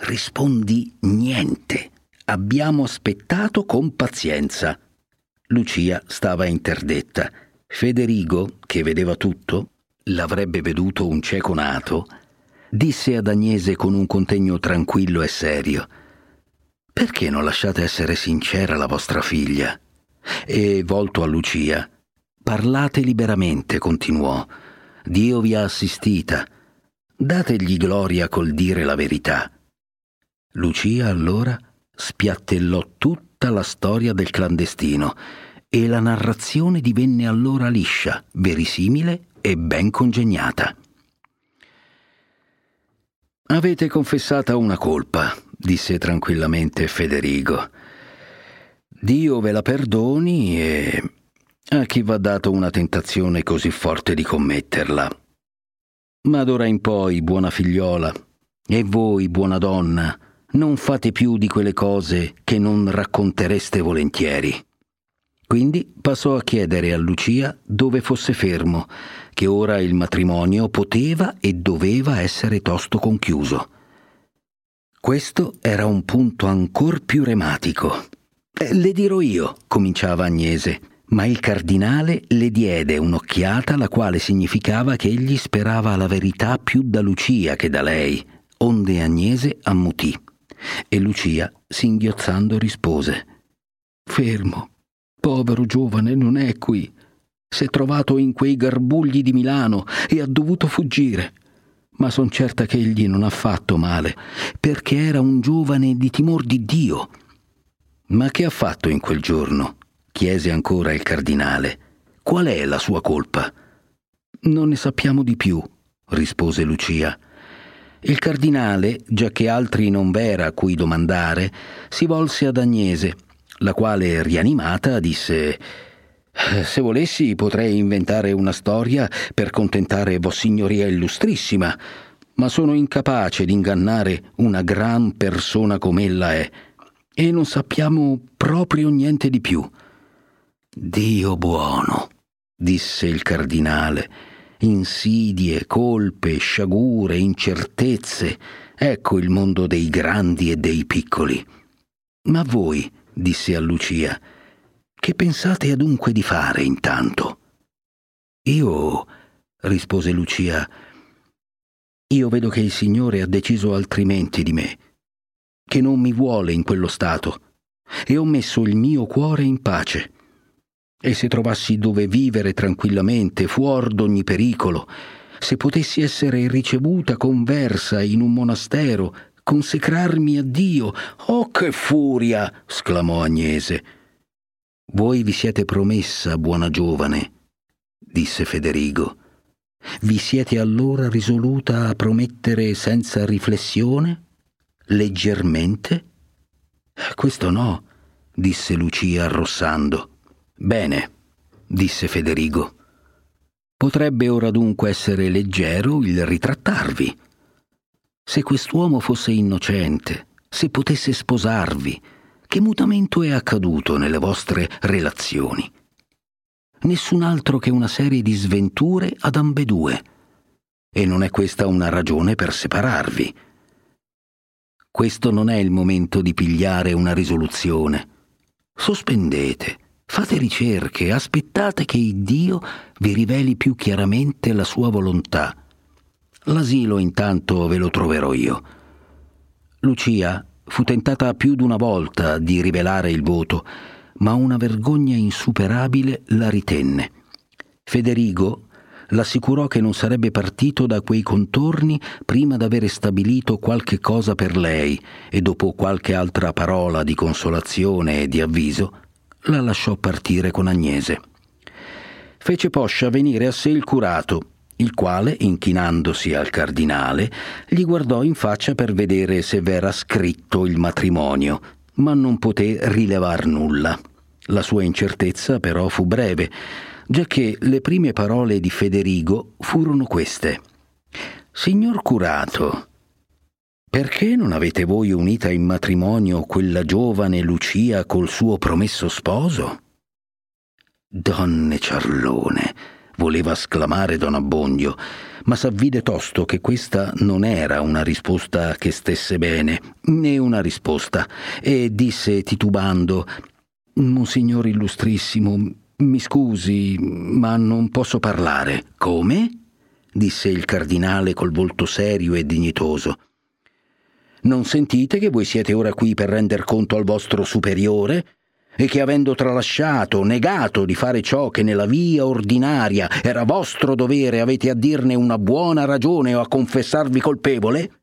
rispondi niente, abbiamo aspettato con pazienza. Lucia stava interdetta. Federigo, che vedeva tutto, l'avrebbe veduto un cieco nato, disse ad Agnese con un contegno tranquillo e serio perché non lasciate essere sincera la vostra figlia? E volto a Lucia, parlate liberamente, continuò. Dio vi ha assistita. Dategli gloria col dire la verità. Lucia allora spiattellò tutta la storia del clandestino e la narrazione divenne allora liscia, verisimile e ben congegnata. Avete confessata una colpa, disse tranquillamente Federigo. Dio ve la perdoni e a chi va dato una tentazione così forte di commetterla. Ma d'ora in poi, buona figliola, e voi, buona donna, non fate più di quelle cose che non raccontereste volentieri. Quindi passò a chiedere a Lucia dove fosse fermo, che ora il matrimonio poteva e doveva essere tosto conchiuso. Questo era un punto ancor più rematico. Eh, le dirò io, cominciava Agnese, ma il cardinale le diede un'occhiata la quale significava che egli sperava la verità più da Lucia che da lei, onde Agnese ammutì. E Lucia, singhiozzando, rispose: Fermo, povero giovane, non è qui. S'è trovato in quei garbugli di Milano e ha dovuto fuggire ma son certa che egli non ha fatto male, perché era un giovane di timor di Dio. Ma che ha fatto in quel giorno? chiese ancora il cardinale. Qual è la sua colpa? Non ne sappiamo di più, rispose Lucia. Il cardinale, già che altri non v'era a cui domandare, si volse ad Agnese, la quale, rianimata, disse se volessi potrei inventare una storia per contentare Vossignoria Illustrissima, ma sono incapace di ingannare una gran persona come ella è, e non sappiamo proprio niente di più. Dio buono, disse il cardinale, insidie, colpe, sciagure, incertezze, ecco il mondo dei grandi e dei piccoli. Ma voi, disse a Lucia, che pensate adunque di fare intanto? Io, rispose Lucia, io vedo che il Signore ha deciso altrimenti di me, che non mi vuole in quello stato, e ho messo il mio cuore in pace. E se trovassi dove vivere tranquillamente, fuor d'ogni pericolo, se potessi essere ricevuta conversa in un monastero, consecrarmi a Dio, oh che furia! sclamò Agnese. Voi vi siete promessa, buona giovane, disse Federigo. Vi siete allora risoluta a promettere senza riflessione? Leggermente? Questo no, disse Lucia arrossando. Bene, disse Federigo. Potrebbe ora dunque essere leggero il ritrattarvi. Se quest'uomo fosse innocente, se potesse sposarvi, che mutamento è accaduto nelle vostre relazioni? Nessun altro che una serie di sventure ad ambedue. E non è questa una ragione per separarvi. Questo non è il momento di pigliare una risoluzione. Sospendete, fate ricerche, aspettate che Dio vi riveli più chiaramente la sua volontà. L'asilo intanto ve lo troverò io. Lucia fu tentata più d'una volta di rivelare il voto, ma una vergogna insuperabile la ritenne. Federigo l'assicurò che non sarebbe partito da quei contorni prima d'avere stabilito qualche cosa per lei e dopo qualche altra parola di consolazione e di avviso la lasciò partire con Agnese. Fece poscia venire a sé il curato, il quale, inchinandosi al cardinale, gli guardò in faccia per vedere se v'era scritto il matrimonio, ma non poté rilevar nulla. La sua incertezza però fu breve, giacché le prime parole di Federigo furono queste. Signor curato, perché non avete voi unita in matrimonio quella giovane Lucia col suo promesso sposo? Donne ciarlone, voleva sclamare don Abbondio, ma s'avvide tosto che questa non era una risposta che stesse bene, né una risposta, e disse titubando Monsignor illustrissimo, mi scusi, ma non posso parlare. Come? disse il cardinale col volto serio e dignitoso. Non sentite che voi siete ora qui per render conto al vostro superiore? E che avendo tralasciato, negato di fare ciò che nella via ordinaria era vostro dovere, avete a dirne una buona ragione o a confessarvi colpevole?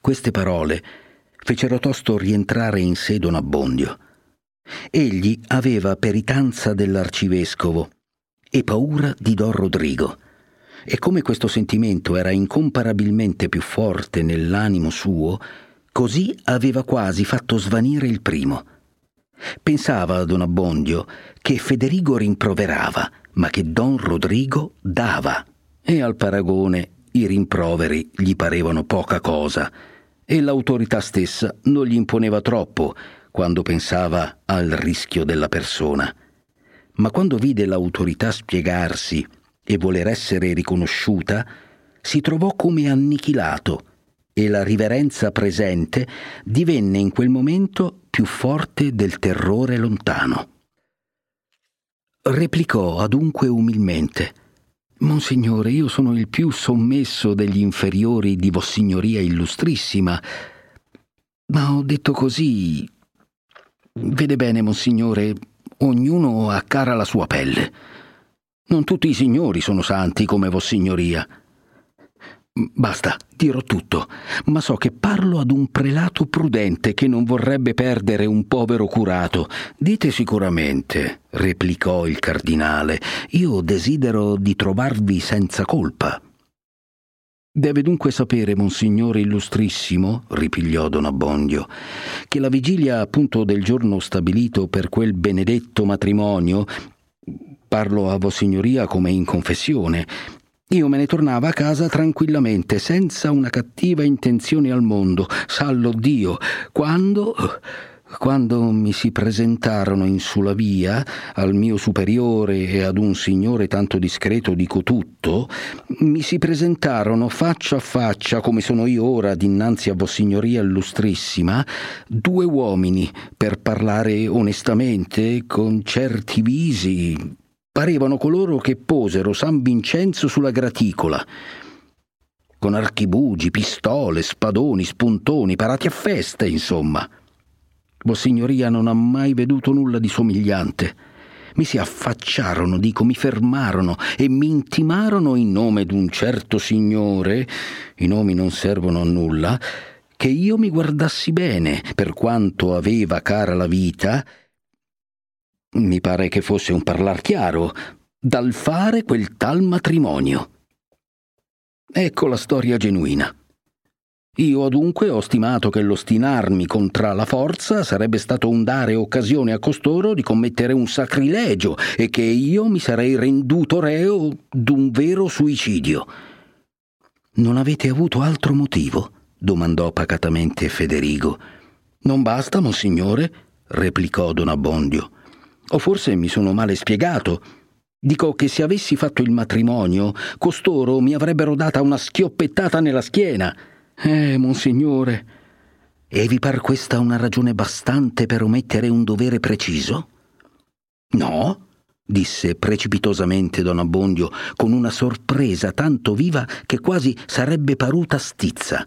Queste parole fecero tosto rientrare in sé Don Abbondio. Egli aveva peritanza dell'arcivescovo e paura di Don Rodrigo. E come questo sentimento era incomparabilmente più forte nell'animo suo, così aveva quasi fatto svanire il primo. Pensava Don Abbondio che Federigo rimproverava, ma che Don Rodrigo dava, e al paragone i rimproveri gli parevano poca cosa, e l'autorità stessa non gli imponeva troppo, quando pensava al rischio della persona. Ma quando vide l'autorità spiegarsi e voler essere riconosciuta, si trovò come annichilato e la riverenza presente divenne in quel momento più forte del terrore lontano. Replicò adunque umilmente Monsignore, io sono il più sommesso degli inferiori di Vossignoria Illustrissima, ma ho detto così Vede bene, Monsignore, ognuno ha cara la sua pelle. Non tutti i signori sono santi come Vossignoria. Basta, dirò tutto, ma so che parlo ad un prelato prudente che non vorrebbe perdere un povero curato. Dite sicuramente, replicò il cardinale, io desidero di trovarvi senza colpa. Deve dunque sapere, Monsignore Illustrissimo, ripigliò Don Abbondio, che la vigilia appunto del giorno stabilito per quel benedetto matrimonio, parlo a Vossignoria come in confessione, io me ne tornava a casa tranquillamente, senza una cattiva intenzione al mondo, sallo Dio, quando quando mi si presentarono in sulla via, al mio superiore e ad un signore tanto discreto dico tutto, mi si presentarono faccia a faccia, come sono io ora dinanzi a Vossignoria illustrissima, due uomini per parlare onestamente, con certi visi. Parevano coloro che posero San Vincenzo sulla graticola con archibugi, pistole, spadoni, spuntoni, parati a festa, insomma. Vossignoria non ha mai veduto nulla di somigliante. Mi si affacciarono, dico, mi fermarono e mi intimarono in nome d'un certo signore, i nomi non servono a nulla, che io mi guardassi bene, per quanto aveva cara la vita, mi pare che fosse un parlar chiaro, dal fare quel tal matrimonio. Ecco la storia genuina. Io dunque ho stimato che l'ostinarmi contra la forza sarebbe stato un dare occasione a costoro di commettere un sacrilegio e che io mi sarei renduto reo d'un vero suicidio. Non avete avuto altro motivo? domandò pacatamente Federigo. Non basta, monsignore? replicò Don Abbondio. O forse mi sono male spiegato. Dico che se avessi fatto il matrimonio, costoro mi avrebbero data una schioppettata nella schiena. Eh, monsignore. E vi par questa una ragione bastante per omettere un dovere preciso? No, disse precipitosamente don Abbondio, con una sorpresa tanto viva che quasi sarebbe paruta stizza.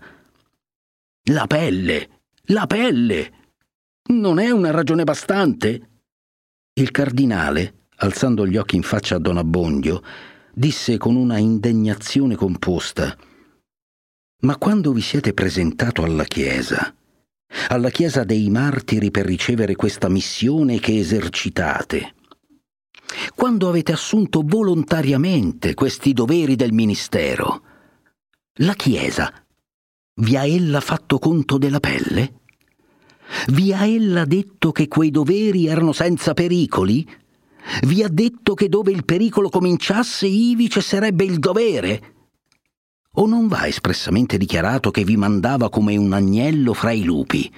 La pelle! La pelle! Non è una ragione bastante? Il cardinale, alzando gli occhi in faccia a don Abbondio, disse con una indegnazione composta Ma quando vi siete presentato alla Chiesa, alla Chiesa dei martiri per ricevere questa missione che esercitate, quando avete assunto volontariamente questi doveri del ministero, la Chiesa vi ha ella fatto conto della pelle? Vi ha ella detto che quei doveri erano senza pericoli? Vi ha detto che dove il pericolo cominciasse ivi cesserebbe il dovere? O non va espressamente dichiarato che vi mandava come un agnello fra i lupi?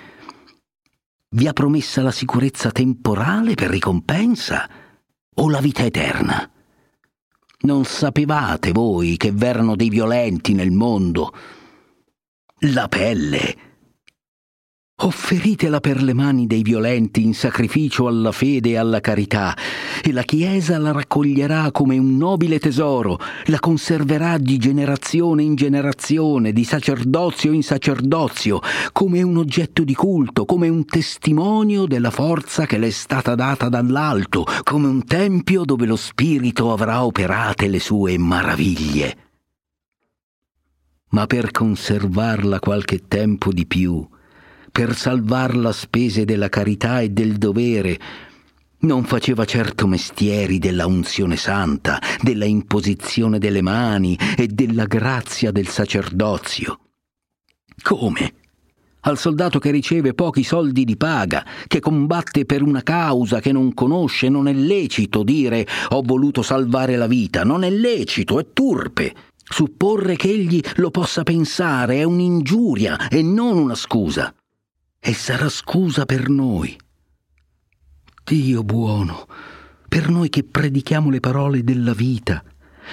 Vi ha promessa la sicurezza temporale per ricompensa o la vita eterna? Non sapevate voi che v'erano dei violenti nel mondo, la pelle. Offeritela per le mani dei violenti in sacrificio alla fede e alla carità, e la Chiesa la raccoglierà come un nobile tesoro, la conserverà di generazione in generazione, di sacerdozio in sacerdozio, come un oggetto di culto, come un testimonio della forza che le è stata data dall'alto, come un tempio dove lo Spirito avrà operate le sue maraviglie ma per conservarla qualche tempo di più, per salvarla a spese della carità e del dovere, non faceva certo mestieri della unzione santa, della imposizione delle mani e della grazia del sacerdozio. Come? Al soldato che riceve pochi soldi di paga, che combatte per una causa che non conosce, non è lecito dire ho voluto salvare la vita, non è lecito, è turpe. Supporre che egli lo possa pensare è un'ingiuria e non una scusa. E sarà scusa per noi. Dio buono, per noi che predichiamo le parole della vita,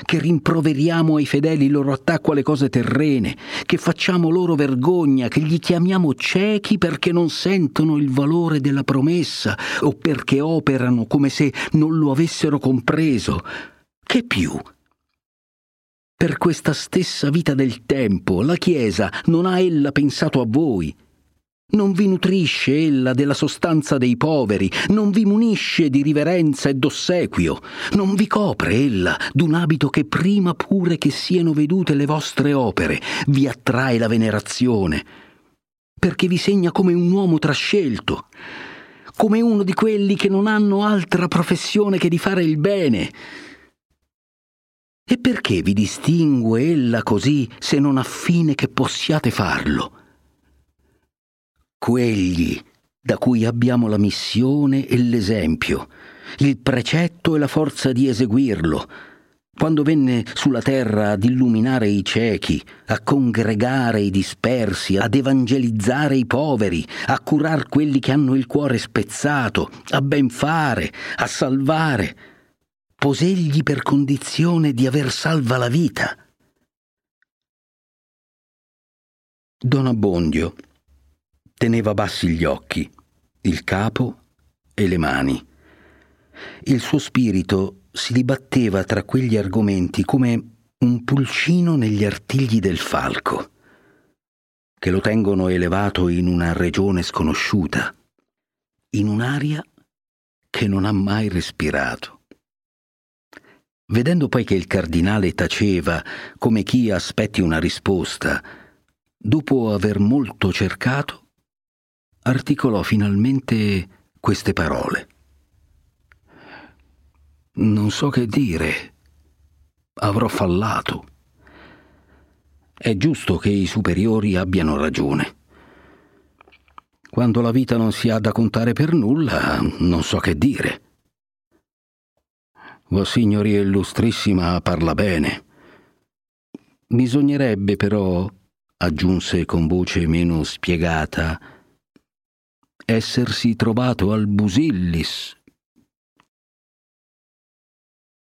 che rimproveriamo ai fedeli il loro attacco alle cose terrene, che facciamo loro vergogna, che gli chiamiamo ciechi perché non sentono il valore della promessa o perché operano come se non lo avessero compreso. Che più? Per questa stessa vita del tempo la Chiesa non ha ella pensato a voi. Non vi nutrisce ella della sostanza dei poveri, non vi munisce di riverenza e d'ossequio, non vi copre ella d'un abito che prima pure che siano vedute le vostre opere vi attrae la venerazione, perché vi segna come un uomo trascelto, come uno di quelli che non hanno altra professione che di fare il bene, e perché vi distingue ella così se non affine che possiate farlo? Quegli da cui abbiamo la missione e l'esempio, il precetto e la forza di eseguirlo, quando venne sulla terra ad illuminare i ciechi, a congregare i dispersi, ad evangelizzare i poveri, a curar quelli che hanno il cuore spezzato, a ben fare, a salvare, posegli per condizione di aver salva la vita. Don Abbondio teneva bassi gli occhi, il capo e le mani. Il suo spirito si dibatteva tra quegli argomenti come un pulcino negli artigli del falco, che lo tengono elevato in una regione sconosciuta, in un'aria che non ha mai respirato. Vedendo poi che il cardinale taceva come chi aspetti una risposta, dopo aver molto cercato, articolò finalmente queste parole. Non so che dire. Avrò fallato. È giusto che i superiori abbiano ragione. Quando la vita non si ha da contare per nulla, non so che dire. Vossignoria illustrissima parla bene. Bisognerebbe però, aggiunse con voce meno spiegata, essersi trovato al Busillis,